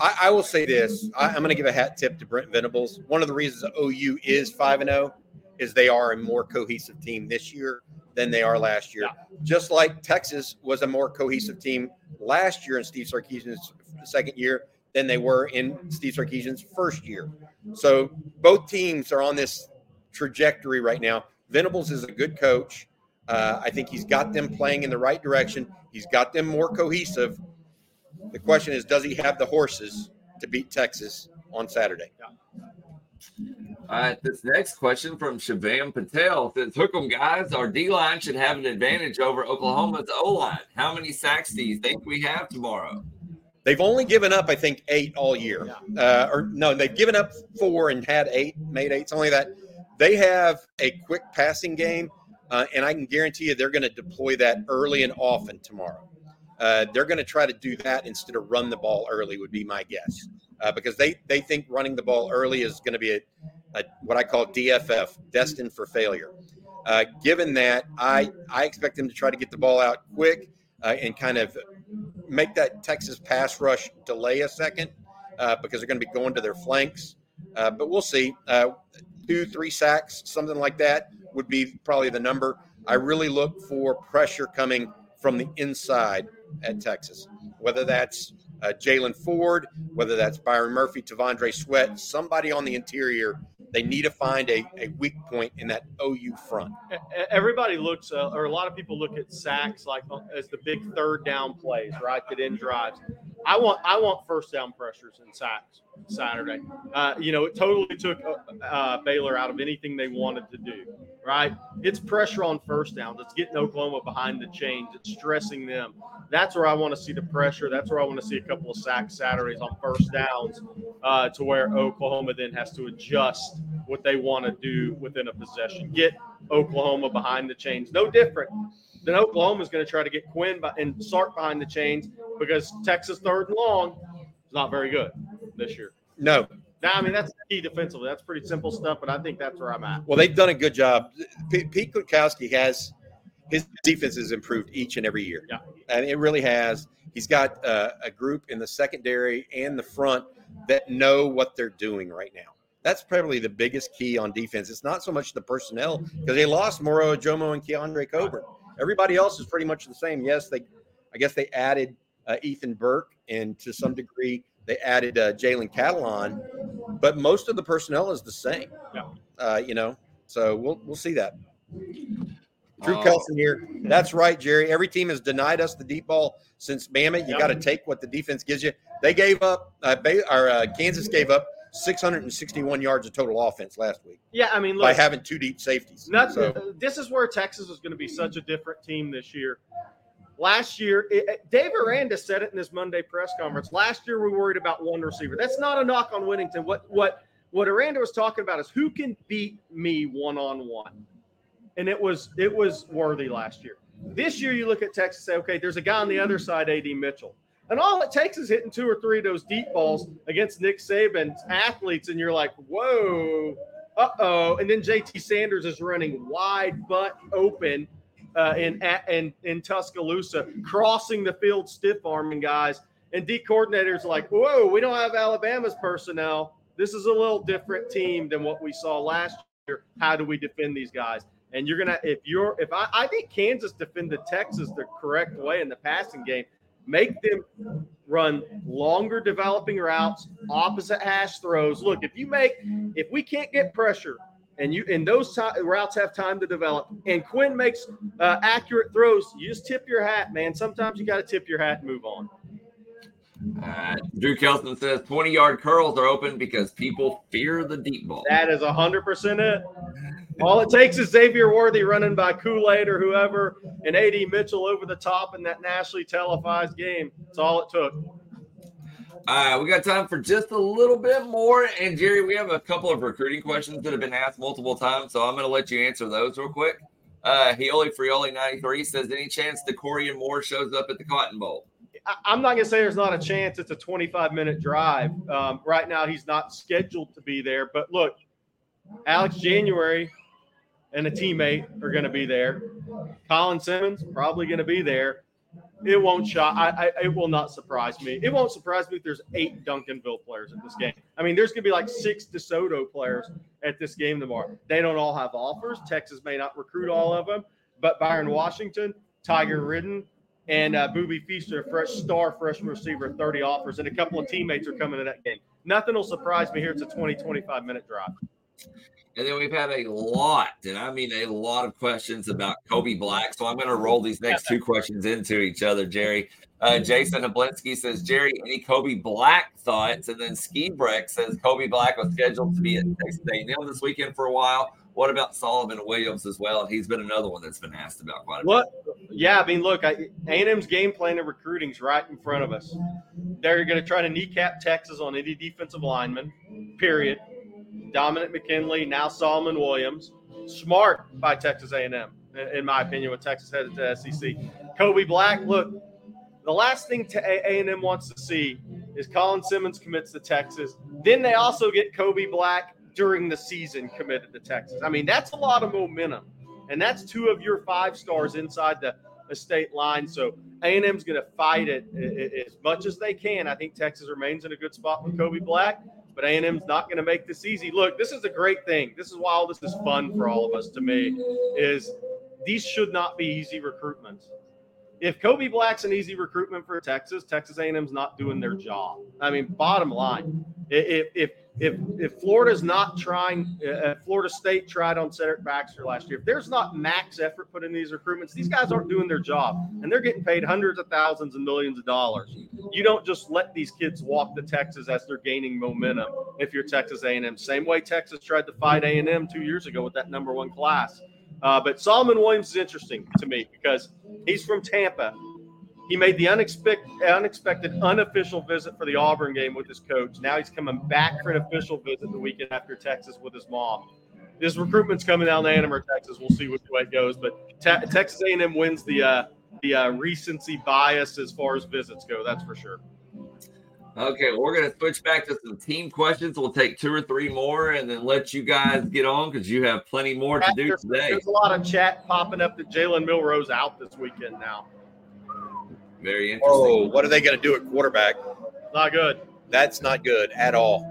I, I will say this: I, am going to give a hat tip to Brent Venables. One of the reasons OU is five and zero oh is they are a more cohesive team this year than they are last year. Yeah. Just like Texas was a more cohesive team last year in Steve Sarkisian's second year than they were in Steve Sarkisian's first year. So both teams are on this trajectory right now. Venables is a good coach. Uh, I think he's got them playing in the right direction. He's got them more cohesive. The question is, does he have the horses to beat Texas on Saturday? All right, this next question from Shivam Patel says, "Hook'em guys, our D line should have an advantage over Oklahoma's O line. How many sacks do you think we have tomorrow?" They've only given up, I think, eight all year. Uh, or no, they've given up four and had eight, made eight. It's only that they have a quick passing game, uh, and I can guarantee you they're going to deploy that early and often tomorrow. Uh, they're going to try to do that instead of run the ball early, would be my guess, uh, because they they think running the ball early is going to be a, a, what I call DFF, destined for failure. Uh, given that, I I expect them to try to get the ball out quick uh, and kind of make that Texas pass rush delay a second uh, because they're going to be going to their flanks. But we'll see. Two, three sacks, something like that would be probably the number. I really look for pressure coming from the inside at Texas, whether that's uh, Jaylan Ford, whether that's Byron Murphy, T'Vondre Sweat, somebody on the interior they need to find a, a weak point in that OU front. Everybody looks, uh, or a lot of people look at sacks like uh, as the big third down plays, right? That end drives. I want I want first down pressures and sacks Saturday. Uh, you know, it totally took uh, uh, Baylor out of anything they wanted to do. Right? It's pressure on first downs. It's getting Oklahoma behind the chains. It's stressing them. That's where I want to see the pressure. That's where I want to see a couple of sacks Saturdays on first downs, uh, to where Oklahoma then has to adjust what they want to do within a possession. Get Oklahoma behind the chains. No different than Oklahoma is going to try to get Quinn and Sark behind the chains because Texas third and long is not very good this year. No. Now, I mean, that's key defensively. That's pretty simple stuff, but I think that's where I'm at. Well, they've done a good job. P- Pete Kwiatkowski has his defense has improved each and every year. Yeah. And it really has. He's got uh, a group in the secondary and the front that know what they're doing right now. That's probably the biggest key on defense. It's not so much the personnel because they lost Moro Ojomo and Keondre Coburn. Everybody else is pretty much the same. Yes, they, I guess they added uh, Ethan Burke, and to some degree they added uh, Jalen Catalon, but most of the personnel is the same. Yeah. Uh, you know, so we'll we'll see that. Drew oh. Kelson here. That's right, Jerry. Every team has denied us the deep ball since Bama. You yep. got to take what the defense gives you. They gave up. Uh, or uh, Kansas gave up 661 yards of total offense last week. Yeah, I mean, look, by having two deep safeties. Not, so. This is where Texas is going to be such a different team this year. Last year, it, Dave Aranda said it in his Monday press conference. Last year, we worried about one receiver. That's not a knock on Whittington. What what what Aranda was talking about is who can beat me one on one, and it was it was worthy last year. This year, you look at Texas, and say, okay, there's a guy on the other side, AD Mitchell. And all it takes is hitting two or three of those deep balls against Nick Saban's athletes, and you're like, whoa, uh oh. And then JT Sanders is running wide butt open uh, in, in, in Tuscaloosa, crossing the field, stiff arming guys. And D coordinators like, whoa, we don't have Alabama's personnel. This is a little different team than what we saw last year. How do we defend these guys? And you're gonna, if you're, if I, I think Kansas defended Texas the correct way in the passing game, make them run longer developing routes, opposite hash throws. Look, if you make, if we can't get pressure and you and those t- routes have time to develop, and Quinn makes uh, accurate throws, you just tip your hat, man. Sometimes you got to tip your hat and move on. Uh, Drew Kelson says 20 yard curls are open because people fear the deep ball. That is 100% it. All it takes is Xavier Worthy running by Kool Aid or whoever and AD Mitchell over the top in that nationally televised game. That's all it took. Uh, we got time for just a little bit more. And Jerry, we have a couple of recruiting questions that have been asked multiple times. So I'm going to let you answer those real quick. Uh, Heoli Frioli 93 says, Any chance Dakorien Moore shows up at the Cotton Bowl? I'm not going to say there's not a chance. It's a 25 minute drive. Um, right now, he's not scheduled to be there. But look, Alex January and a teammate are going to be there. Colin Simmons probably going to be there. It won't shock. I, I, it will not surprise me. It won't surprise me if there's eight Duncanville players at this game. I mean, there's going to be like six DeSoto players at this game tomorrow. They don't all have offers. Texas may not recruit all of them, but Byron Washington, Tiger Ridden, and uh, Booby Feaster, fresh star freshman receiver, 30 offers, and a couple of teammates are coming to that game. Nothing will surprise me here. It's a 20, 25 minute drive. And then we've had a lot, and I mean a lot of questions about Kobe Black. So I'm going to roll these next two questions into each other, Jerry. Uh, Jason Hablinski says, Jerry, any Kobe Black thoughts? And then Ski Breck says Kobe Black was scheduled to be at Texas A&M this weekend for a while. What about Solomon Williams as well? And he's been another one that's been asked about quite a what? bit. Yeah, I mean, look, A&M's game plan recruiting is right in front of us. They're going to try to kneecap Texas on any defensive lineman, period. Dominic McKinley, now Solomon Williams. Smart by Texas A&M, in my opinion, when Texas headed to SEC. Kobe Black, look, the last thing A&M wants to see is Colin Simmons commits to Texas. Then they also get Kobe Black during the season committed to Texas. I mean, that's a lot of momentum, and that's two of your five stars inside the, the state line. So A&M's going to fight it as much as they can. I think Texas remains in a good spot with Kobe Black but A&M's not going to make this easy. Look, this is a great thing. This is why all this is fun for all of us to me is these should not be easy recruitments. If Kobe Black's an easy recruitment for Texas, Texas A&M's not doing their job. I mean, bottom line, if if if if Florida's not trying, uh, Florida State tried on Cedric Baxter last year. If there's not max effort put in these recruitments, these guys aren't doing their job, and they're getting paid hundreds of thousands and millions of dollars. You don't just let these kids walk to Texas as they're gaining momentum. If you're Texas A&M, same way Texas tried to fight A&M two years ago with that number one class. Uh, but Solomon Williams is interesting to me because he's from Tampa. He made the unexpected, unexpected unofficial visit for the Auburn game with his coach. Now he's coming back for an official visit the weekend after Texas with his mom. This recruitment's coming down to A&M Texas. We'll see which way it goes, but te- Texas A&M wins the uh, the uh, recency bias as far as visits go. That's for sure. Okay, well, we're going to switch back to some team questions. We'll take two or three more and then let you guys get on because you have plenty more to do today. There's a lot of chat popping up that Jalen Milroe's out this weekend now. Very interesting. Oh, what are they going to do at quarterback? Not good. That's not good at all.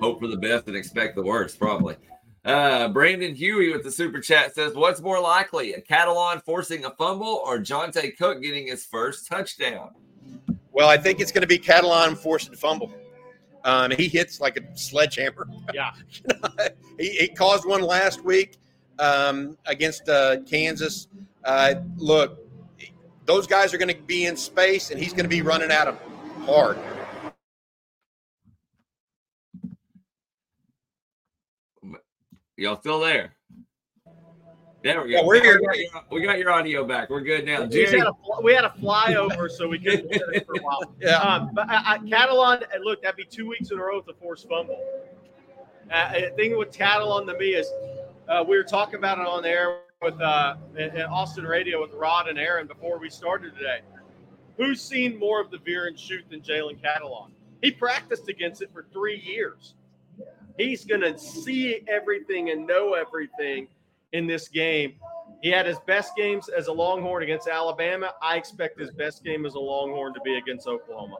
Hope for the best and expect the worst, probably. Uh, Brandon Huey with the super chat says, "What's more likely, a Catalon forcing a fumble or Johntay Cook getting his first touchdown?" Well, I think it's going to be Catalon forcing a fumble. Um, he hits like a sledgehammer. Yeah, he, he, caused one last week um, against uh, Kansas. Uh, look, those guys are going to be in space, and he's going to be running at them hard. Y'all still there? There we go. Yeah, we're here. We got, your, we got, your, audio back. We're good now. We had, a, we had a flyover, so we couldn't get it for a while. Yeah. Um, but I, I, Catalon, look, that'd be two weeks in a row with a forced fumble. Uh, the thing with Catalon to me is uh, we were talking about it on air with uh, Austin Radio with Rod and Aaron before we started today. who's seen more of the veer and shoot than Jalen Catalon? He practiced against it for three years. He's going to see everything and know everything in this game. He had his best games as a Longhorn against Alabama. I expect his best game as a Longhorn to be against Oklahoma.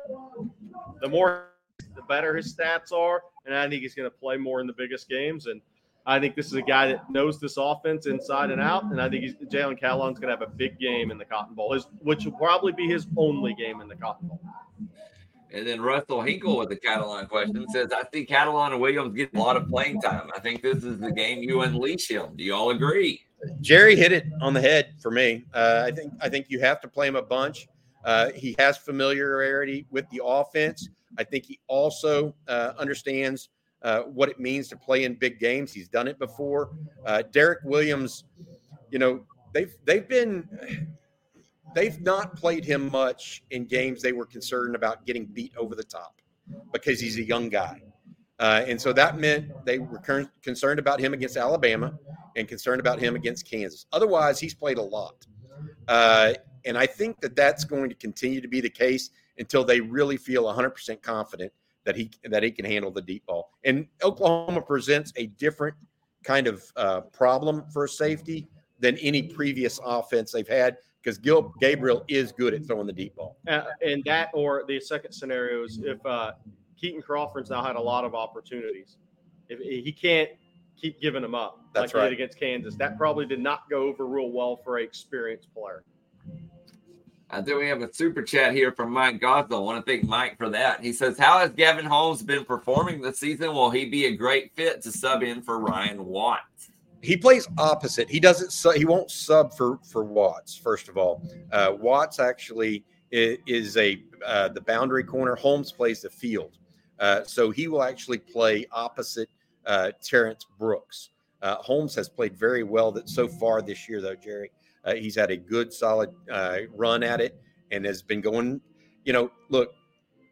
The more, the better his stats are, and I think he's going to play more in the biggest games. And I think this is a guy that knows this offense inside and out. And I think he's, Jalen Catalon's going to have a big game in the Cotton Bowl, his, which will probably be his only game in the Cotton Bowl. And then Russell Hinkle with the Catalon question says, I see Catalon and Williams get a lot of playing time. I think this is the game you unleash him. Do you all agree? Jerry hit it on the head for me. Uh, I think I think you have to play him a bunch. Uh, he has familiarity with the offense. I think he also uh, understands uh, what it means to play in big games. He's done it before. Uh, Derek Williams, you know, they've they've been they've not played him much in games they were concerned about getting beat over the top because he's a young guy. Uh, and so that meant they were concerned about him against Alabama and concerned about him against Kansas. Otherwise, he's played a lot. Uh, and I think that that's going to continue to be the case until they really feel 100% confident that he that he can handle the deep ball. And Oklahoma presents a different kind of uh, problem for safety than any previous offense they've had because Dillon Gabriel is good at throwing the deep ball. Uh, and that, or the second scenario is if uh, Kitan Crawford's now had a lot of opportunities, if he can't keep giving them up That's like right. he did against Kansas, that probably did not go over real well for a experienced player. I think we have a super chat here from Mike Gosnell. I want to thank Mike for that. He says, How has Gavin Holmes been performing this season? Will he be a great fit to sub in for Ryan Watts? he plays opposite. He doesn't. Su- he won't sub for for Watts. First of all, uh, Watts actually is, is a uh, the boundary corner. Holmes plays the field, uh, so he will actually play opposite uh, Terrence Brooks. Uh, Holmes has played very well that so far this year, though. Jerry, uh, he's had a good, solid run at it and has been going. You know, look,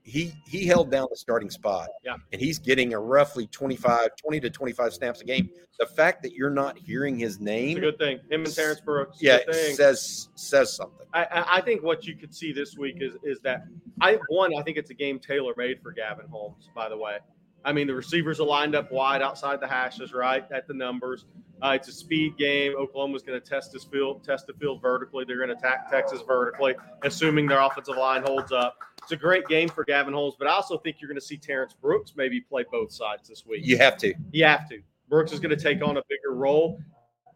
he he held down the starting spot. Yeah. And he's getting a roughly 25, 20 to 25 snaps a game. The fact that you're not hearing his name It's a good thing. Him and Terrence Brooks. yeah, thing. says says something. I, I I think what you could see this week is is that I one I think it's a game tailor made for Gavin Holmes. By the way, I mean the receivers are lined up wide outside the hashes, right at the numbers. Uh, it's a speed game. Oklahoma's going to test this field, test the field vertically. They're going to attack Texas vertically, assuming their offensive line holds up. It's a great game for Gavin Holmes, but I also think you're going to see Terrence Brooks maybe play both sides this week. You have to. You have to. Brooks is going to take on a bigger role.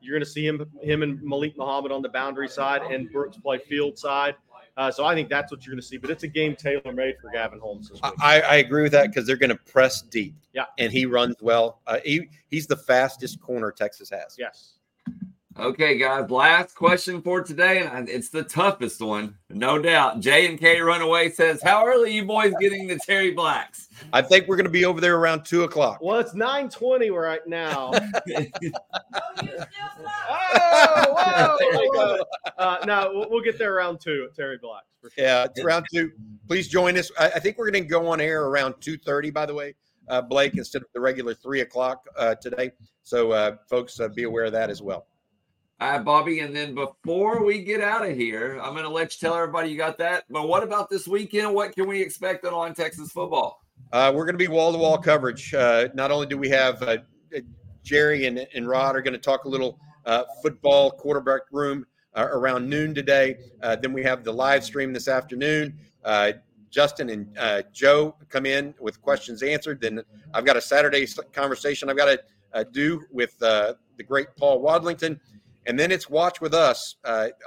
You're going to see him, him and Malik Muhammad on the boundary side, and Brooks play field side. Uh, so I think that's what you're going to see. But it's a game tailor made for Gavin Holmes this week. I, I agree with that because they're going to press deep. Yeah. And he runs well. Uh, he he's the fastest corner Texas has. yes. Okay, guys, last question for today, and it's the toughest one, no doubt. J and K Runaway says, How early you boys getting to Terry Blacks? I think we're going to be over there around two o'clock. Well, it's 920 right now. oh, whoa, uh, no, we'll, we'll get there around two at Terry Black's for sure. Yeah, it's round two. Please join us. I, I think we're going to go on air around two thirty. By the way, uh, Blake, instead of the regular three o'clock uh, today. So, uh, folks, uh, be aware of that as well. All right, Bobby. And then before we get out of here, I'm going to let you tell everybody you got that. But what about this weekend? What can we expect on, on Texas football? Uh, we're going to be wall to wall coverage. Uh, not only do we have uh, Jerry and, and Rod are going to talk a little uh, football quarterback room uh, around noon today. Uh, then we have the live stream this afternoon. Uh, Justin and uh, Joe come in with questions answered. Then I've got a Saturday conversation I've got to uh, do with uh, the great Paul Wadlington. And then it's watch with us,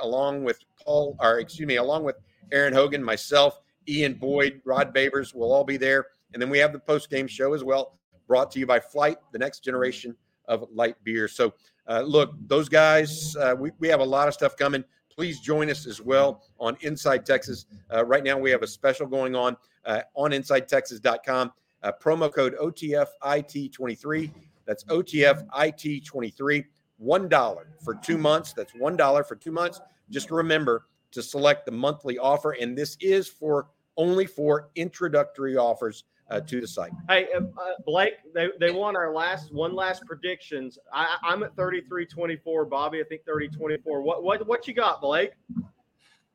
along with Paul, or excuse me, along with Aaron Hogan, myself, Ian Boyd, Rod Babers will all be there. And then we have the post game show as well, brought to you by Flight, the next generation of light beer. So, uh, look, those guys, uh, we, we have a lot of stuff coming. Please join us as well on Inside Texas. Uh, right now, we have a special going on uh, on InsideTexas.com. Uh, promo code OTFIT23. That's OTFIT23. $1 for two months. That's $1 for two months. Just remember to select the monthly offer. And this is for only for introductory offers uh, to the site. Hey, uh, Blake, they, they won our last one last predictions. I, I'm at 33 24. Bobby, I think 30 24. What, what, what you got, Blake?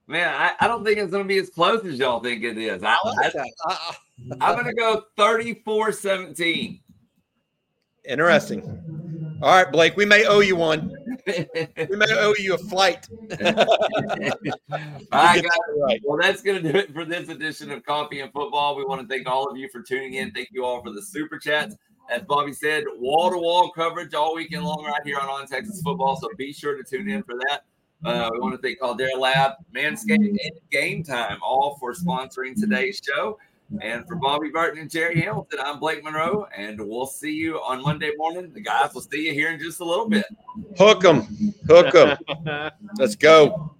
Man, I, I don't think it's going to be as close as y'all think it is. I, I, I'm going to go 34 17. Interesting. All right, Blake, we may owe you one. We may owe you a flight. All right, guys. Right. Well, that's going to do it for this edition of Coffee and Football. We want to thank all of you for tuning in. Thank you all for the super chats. As Bobby said, wall to wall coverage all weekend long right here on On Texas Football. So be sure to tune in for that. Uh, we want to thank Caldera Lab, Manscaped, and Game Time all for sponsoring today's show. And for Bobby Burton and Jerry Hamilton, I'm Blake Monroe, and we'll see you on Monday morning. The guys will see you here in just a little bit. Hook them. Hook them. Let's go.